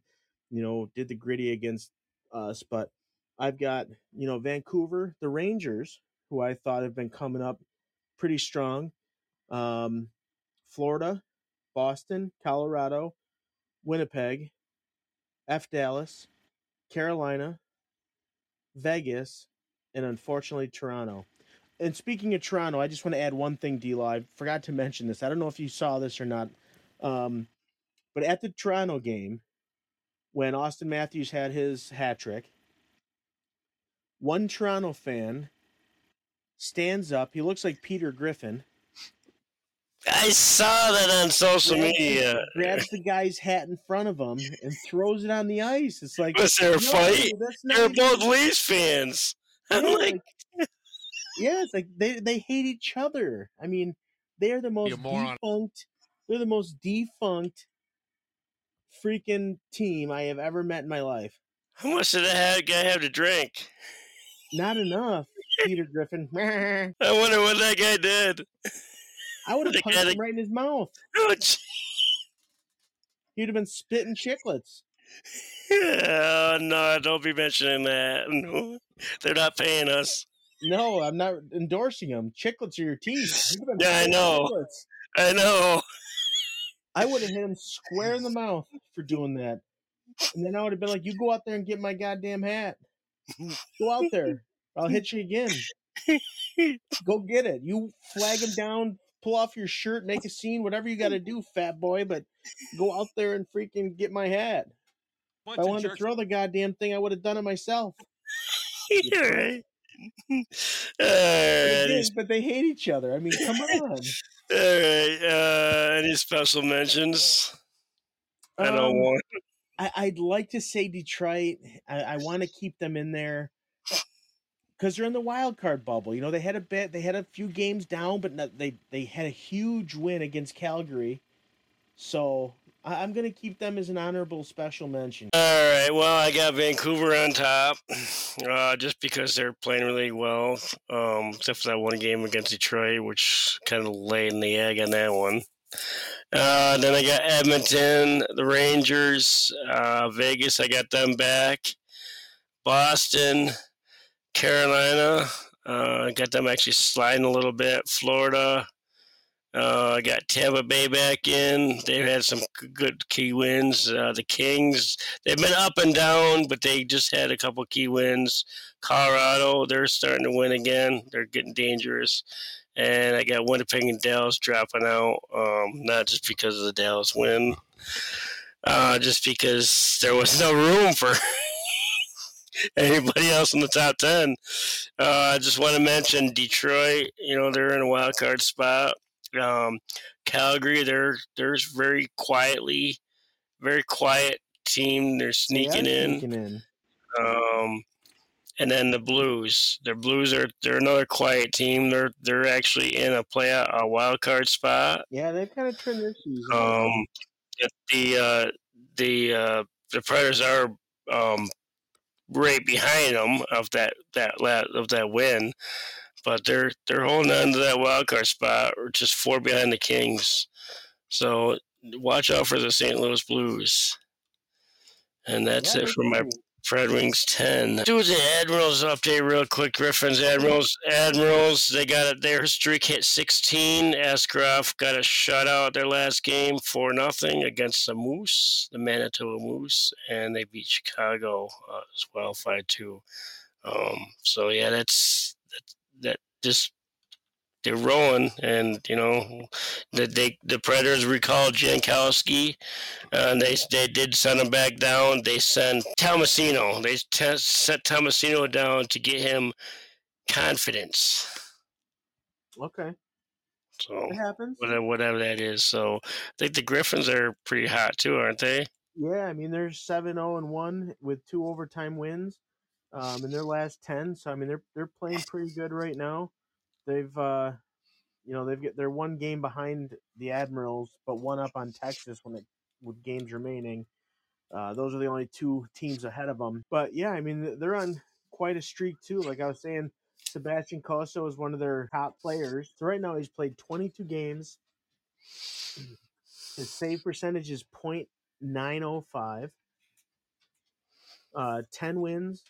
you know did the gritty against us, but I've got you know Vancouver, the Rangers, who I thought have been coming up pretty strong, um, Florida, Boston, Colorado, Winnipeg, F Dallas, Carolina, Vegas, and unfortunately Toronto. And speaking of Toronto, I just want to add one thing, D Live. Forgot to mention this. I don't know if you saw this or not. Um, but at the Toronto game, when Auston Matthews had his hat trick, one Toronto fan stands up. He looks like Peter Griffin. I saw that on social grabs- media. grabs the guy's hat in front of him and throws it on the ice. It's like Was there a no, fight? that's not They're both Leafs fans. [laughs] I'm Yeah, like, like- yeah, it's like they they hate each other. I mean, they're the most defunct. They're the most defunct freaking team I have ever met in my life. how much did that guy have to drink? Not enough, Peter Griffin. [laughs] I wonder what that guy did. I would have [laughs] punched him right in his mouth. Oh. [laughs] He'd have been spitting chiclets. Oh, no, don't be mentioning that. No, they're not paying us. No, I'm not endorsing him. Chiclets are your teeth. He'd have been Yeah, I know. I know. I would have hit him square in the mouth for doing that. And then I would have been like, you go out there and get my goddamn hat. Go out there. I'll [laughs] hit you again. [laughs] Go get it. You flag him down, pull off your shirt, make a scene, whatever you got to do, fat boy, but go out there and freaking get my hat. If I wanted to throw the goddamn thing, I would have done it myself. [laughs] All right. All But, it right. did, but they hate each other. I mean, come on. All right. Uh, any special mentions? I don't Um, want. I, I'd like to say Detroit. I, I want to keep them in there because they're in the wild card bubble. You know, they had a bit, they had a few games down, but not, they they had a huge win against Calgary. So I, I'm gonna keep them as an honorable special mention. All right. Well, I got Vancouver on top, uh, just because they're playing really well. Um, except for that one game against Detroit, which kind of laid in the egg on that one. Uh, then I got Edmonton, the Rangers, uh, Vegas. I got them back. Boston, Carolina. Uh, got them actually sliding a little bit. Florida. Uh, I got Tampa Bay back in. They've had some good key wins. Uh, the Kings, they've been up and down, but they just had a couple key wins. Colorado, they're starting to win again. They're getting dangerous. And I got Winnipeg and Dallas dropping out, um, not just because of the Dallas win, uh, just because there was no room for [laughs] anybody else in the top 10. Uh, I just want to mention Detroit. You know, they're in a wild card spot. Um, Calgary, they're they're very quietly, very quiet team. They're sneaking in. Sneaking in. Um, and then the Blues. The Blues are they're another quiet team. They're they're actually in a play a wild card spot. Yeah, they've kind of turned their season. Um, the- the uh, the uh, the Predators are um, right behind them of that that la- of that win, but they're they're holding on to that wild card spot, or just four behind the Kings. So watch out for the St. Louis Blues. And that's Yeah, it for my. Pred Wings 10. Do the Admirals update real quick. Griffin's Admirals. Admirals, they got it. Their streak hit 16. Askarov got a shutout their last game for nothing against the Moose, the Manitoba Moose, and they beat Chicago uh, as well, 5 2. Um, so, yeah, that's that, that just. They're rolling, and you know, the they the Predators recalled Jankowski, uh, and they they did send him back down. They sent Tomasino. They t- set Tomasino down to get him confidence. Okay, So it happens. whatever whatever that is. So I think the Griffins are pretty hot too, aren't they? Yeah, I mean they're seven zero and one with two overtime wins, um, in their last ten. So I mean they're they're playing pretty good right now. They've uh, you know they've got they're one game behind the Admirals, but one up on Texas when it with games remaining. Uh, those are the only two teams ahead of them. But yeah, I mean they're on quite a streak too. Like I was saying, Sebastian Cossa is one of their top players. So right now he's played 22 games. His save percentage is .905. Uh, 10 wins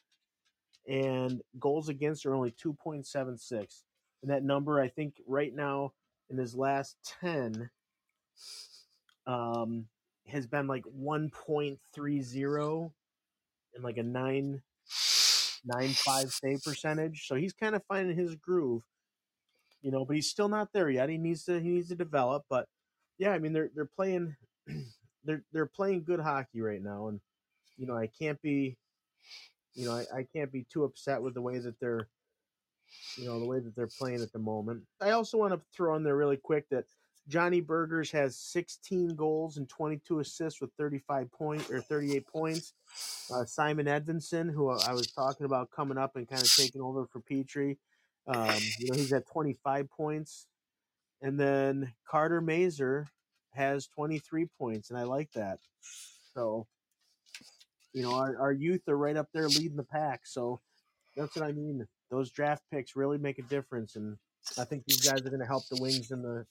and goals against are only 2.76. And that number, I think, right now in his last 10, um, has been like 1.30 and like a 9 nine five save percentage. So he's kind of finding his groove, you know. But he's still not there yet. He needs to he needs to develop. But yeah, I mean they're they're playing [clears throat] they're they're playing good hockey right now, and you know I can't be you know I, I can't be too upset with the way that they're you know the way that they're playing at the moment. I also want to throw in there really quick that Johnny Berggren has 16 goals and 22 assists with 35 point or 38 points. Uh, Simon Edvinsson, who I was talking about coming up and kind of taking over for Petry, um, you know he's at 25 points, and then Carter Mazur has 23 points, and I like that. So, you know, our, our youth are right up there leading the pack. So that's what I mean. Those draft picks really make a difference, and I think these guys are going to help the Wings in the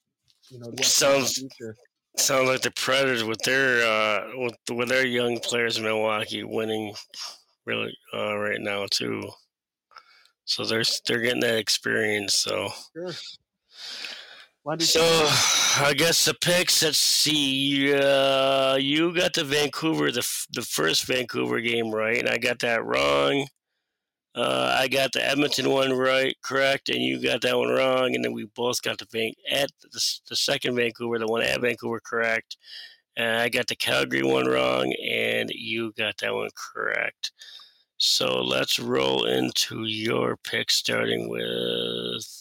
you know the Sounds- future. Sounds like the Predators with their uh, with, with their young players in Milwaukee winning really uh, right now too. So they're they're getting that experience. So Sure. So I guess the picks. Let's see. Uh, you got the Vancouver the f- the first Vancouver game right, and I got that wrong. Uh, I got the Edmonton one right, correct, and you got that one wrong, and then we both got the Van- at the, the second Vancouver, the one at Vancouver, correct. And I got the Calgary one wrong, and you got that one correct. So let's roll into your pick, starting with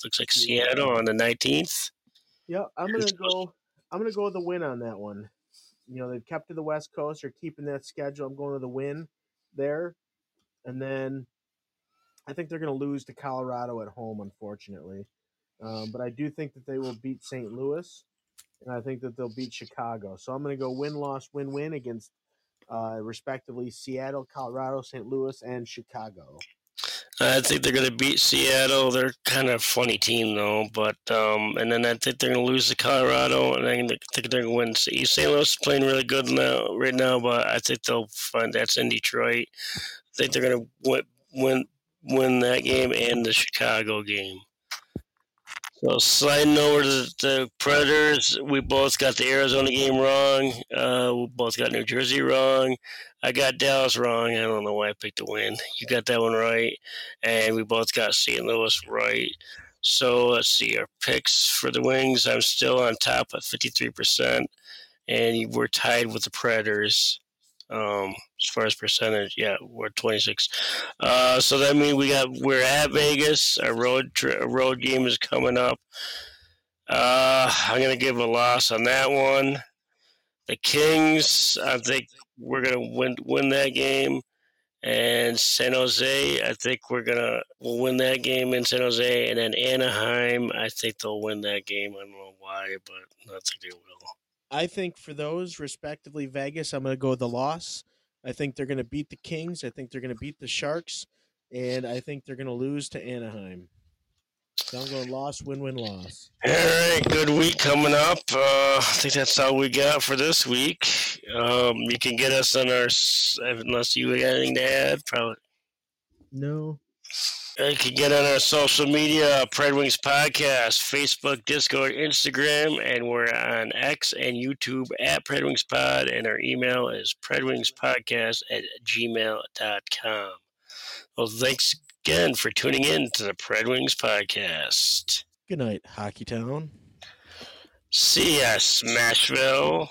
looks like Seattle on the nineteenth. Yeah, I'm gonna go. I'm gonna go with the win on that one. You know, they've kept to the West Coast. They're keeping that schedule. I'm going to the win there, and then I think they're gonna lose to Colorado at home, unfortunately. Um, but I do think that they will beat St. Louis, and I think that they'll beat Chicago. So I'm gonna go win, loss, win, win against, uh, respectively, Seattle, Colorado, St. Louis, and Chicago. I think they're going to beat Seattle. They're kind of a funny team, though. But um, and then I think they're going to lose to Colorado, and I think they're going to win. St. Louis is playing really good now, right now, but I think they'll find that's in Detroit. I think they're going to win, win win that game and the Chicago game. So sliding over to the Predators, we both got the Arizona game wrong. Uh, we both got New Jersey wrong. I got Dallas wrong. I don't know why I picked the win. You got that one right, and we both got St. Louis right. So let's see our picks for the Wings. I'm still on top at 53%, and we're tied with the Predators. Um, as far as percentage, yeah, we're 26. Uh, so that means we got we're at Vegas. Our road tri- road game is coming up. Uh, I'm gonna give a loss on that one. The Kings, I think we're gonna win win that game. And San Jose, I think we're gonna we'll win that game in San Jose, and then Anaheim, I think they'll win that game. I don't know why, but I think they will. I think for those, respectively, Vegas, I'm going to go with the loss. I think they're going to beat the Kings. I think they're going to beat the Sharks. And I think they're going to lose to Anaheim. So I'm going loss, win, win, loss. All right, good week coming up. Uh, I think that's all we got for this week. Um, you can get us on our, unless you got anything to add, probably. No. You can get on our social media, uh, Pred Wings Podcast, Facebook, Discord, Instagram, and we're on X and YouTube at Pred Wings Pod, and our email is predwingspodcast at gmail.com. Well, thanks again for tuning in to the Pred Wings Podcast. Good night, Hockey Town. See ya, Smashville.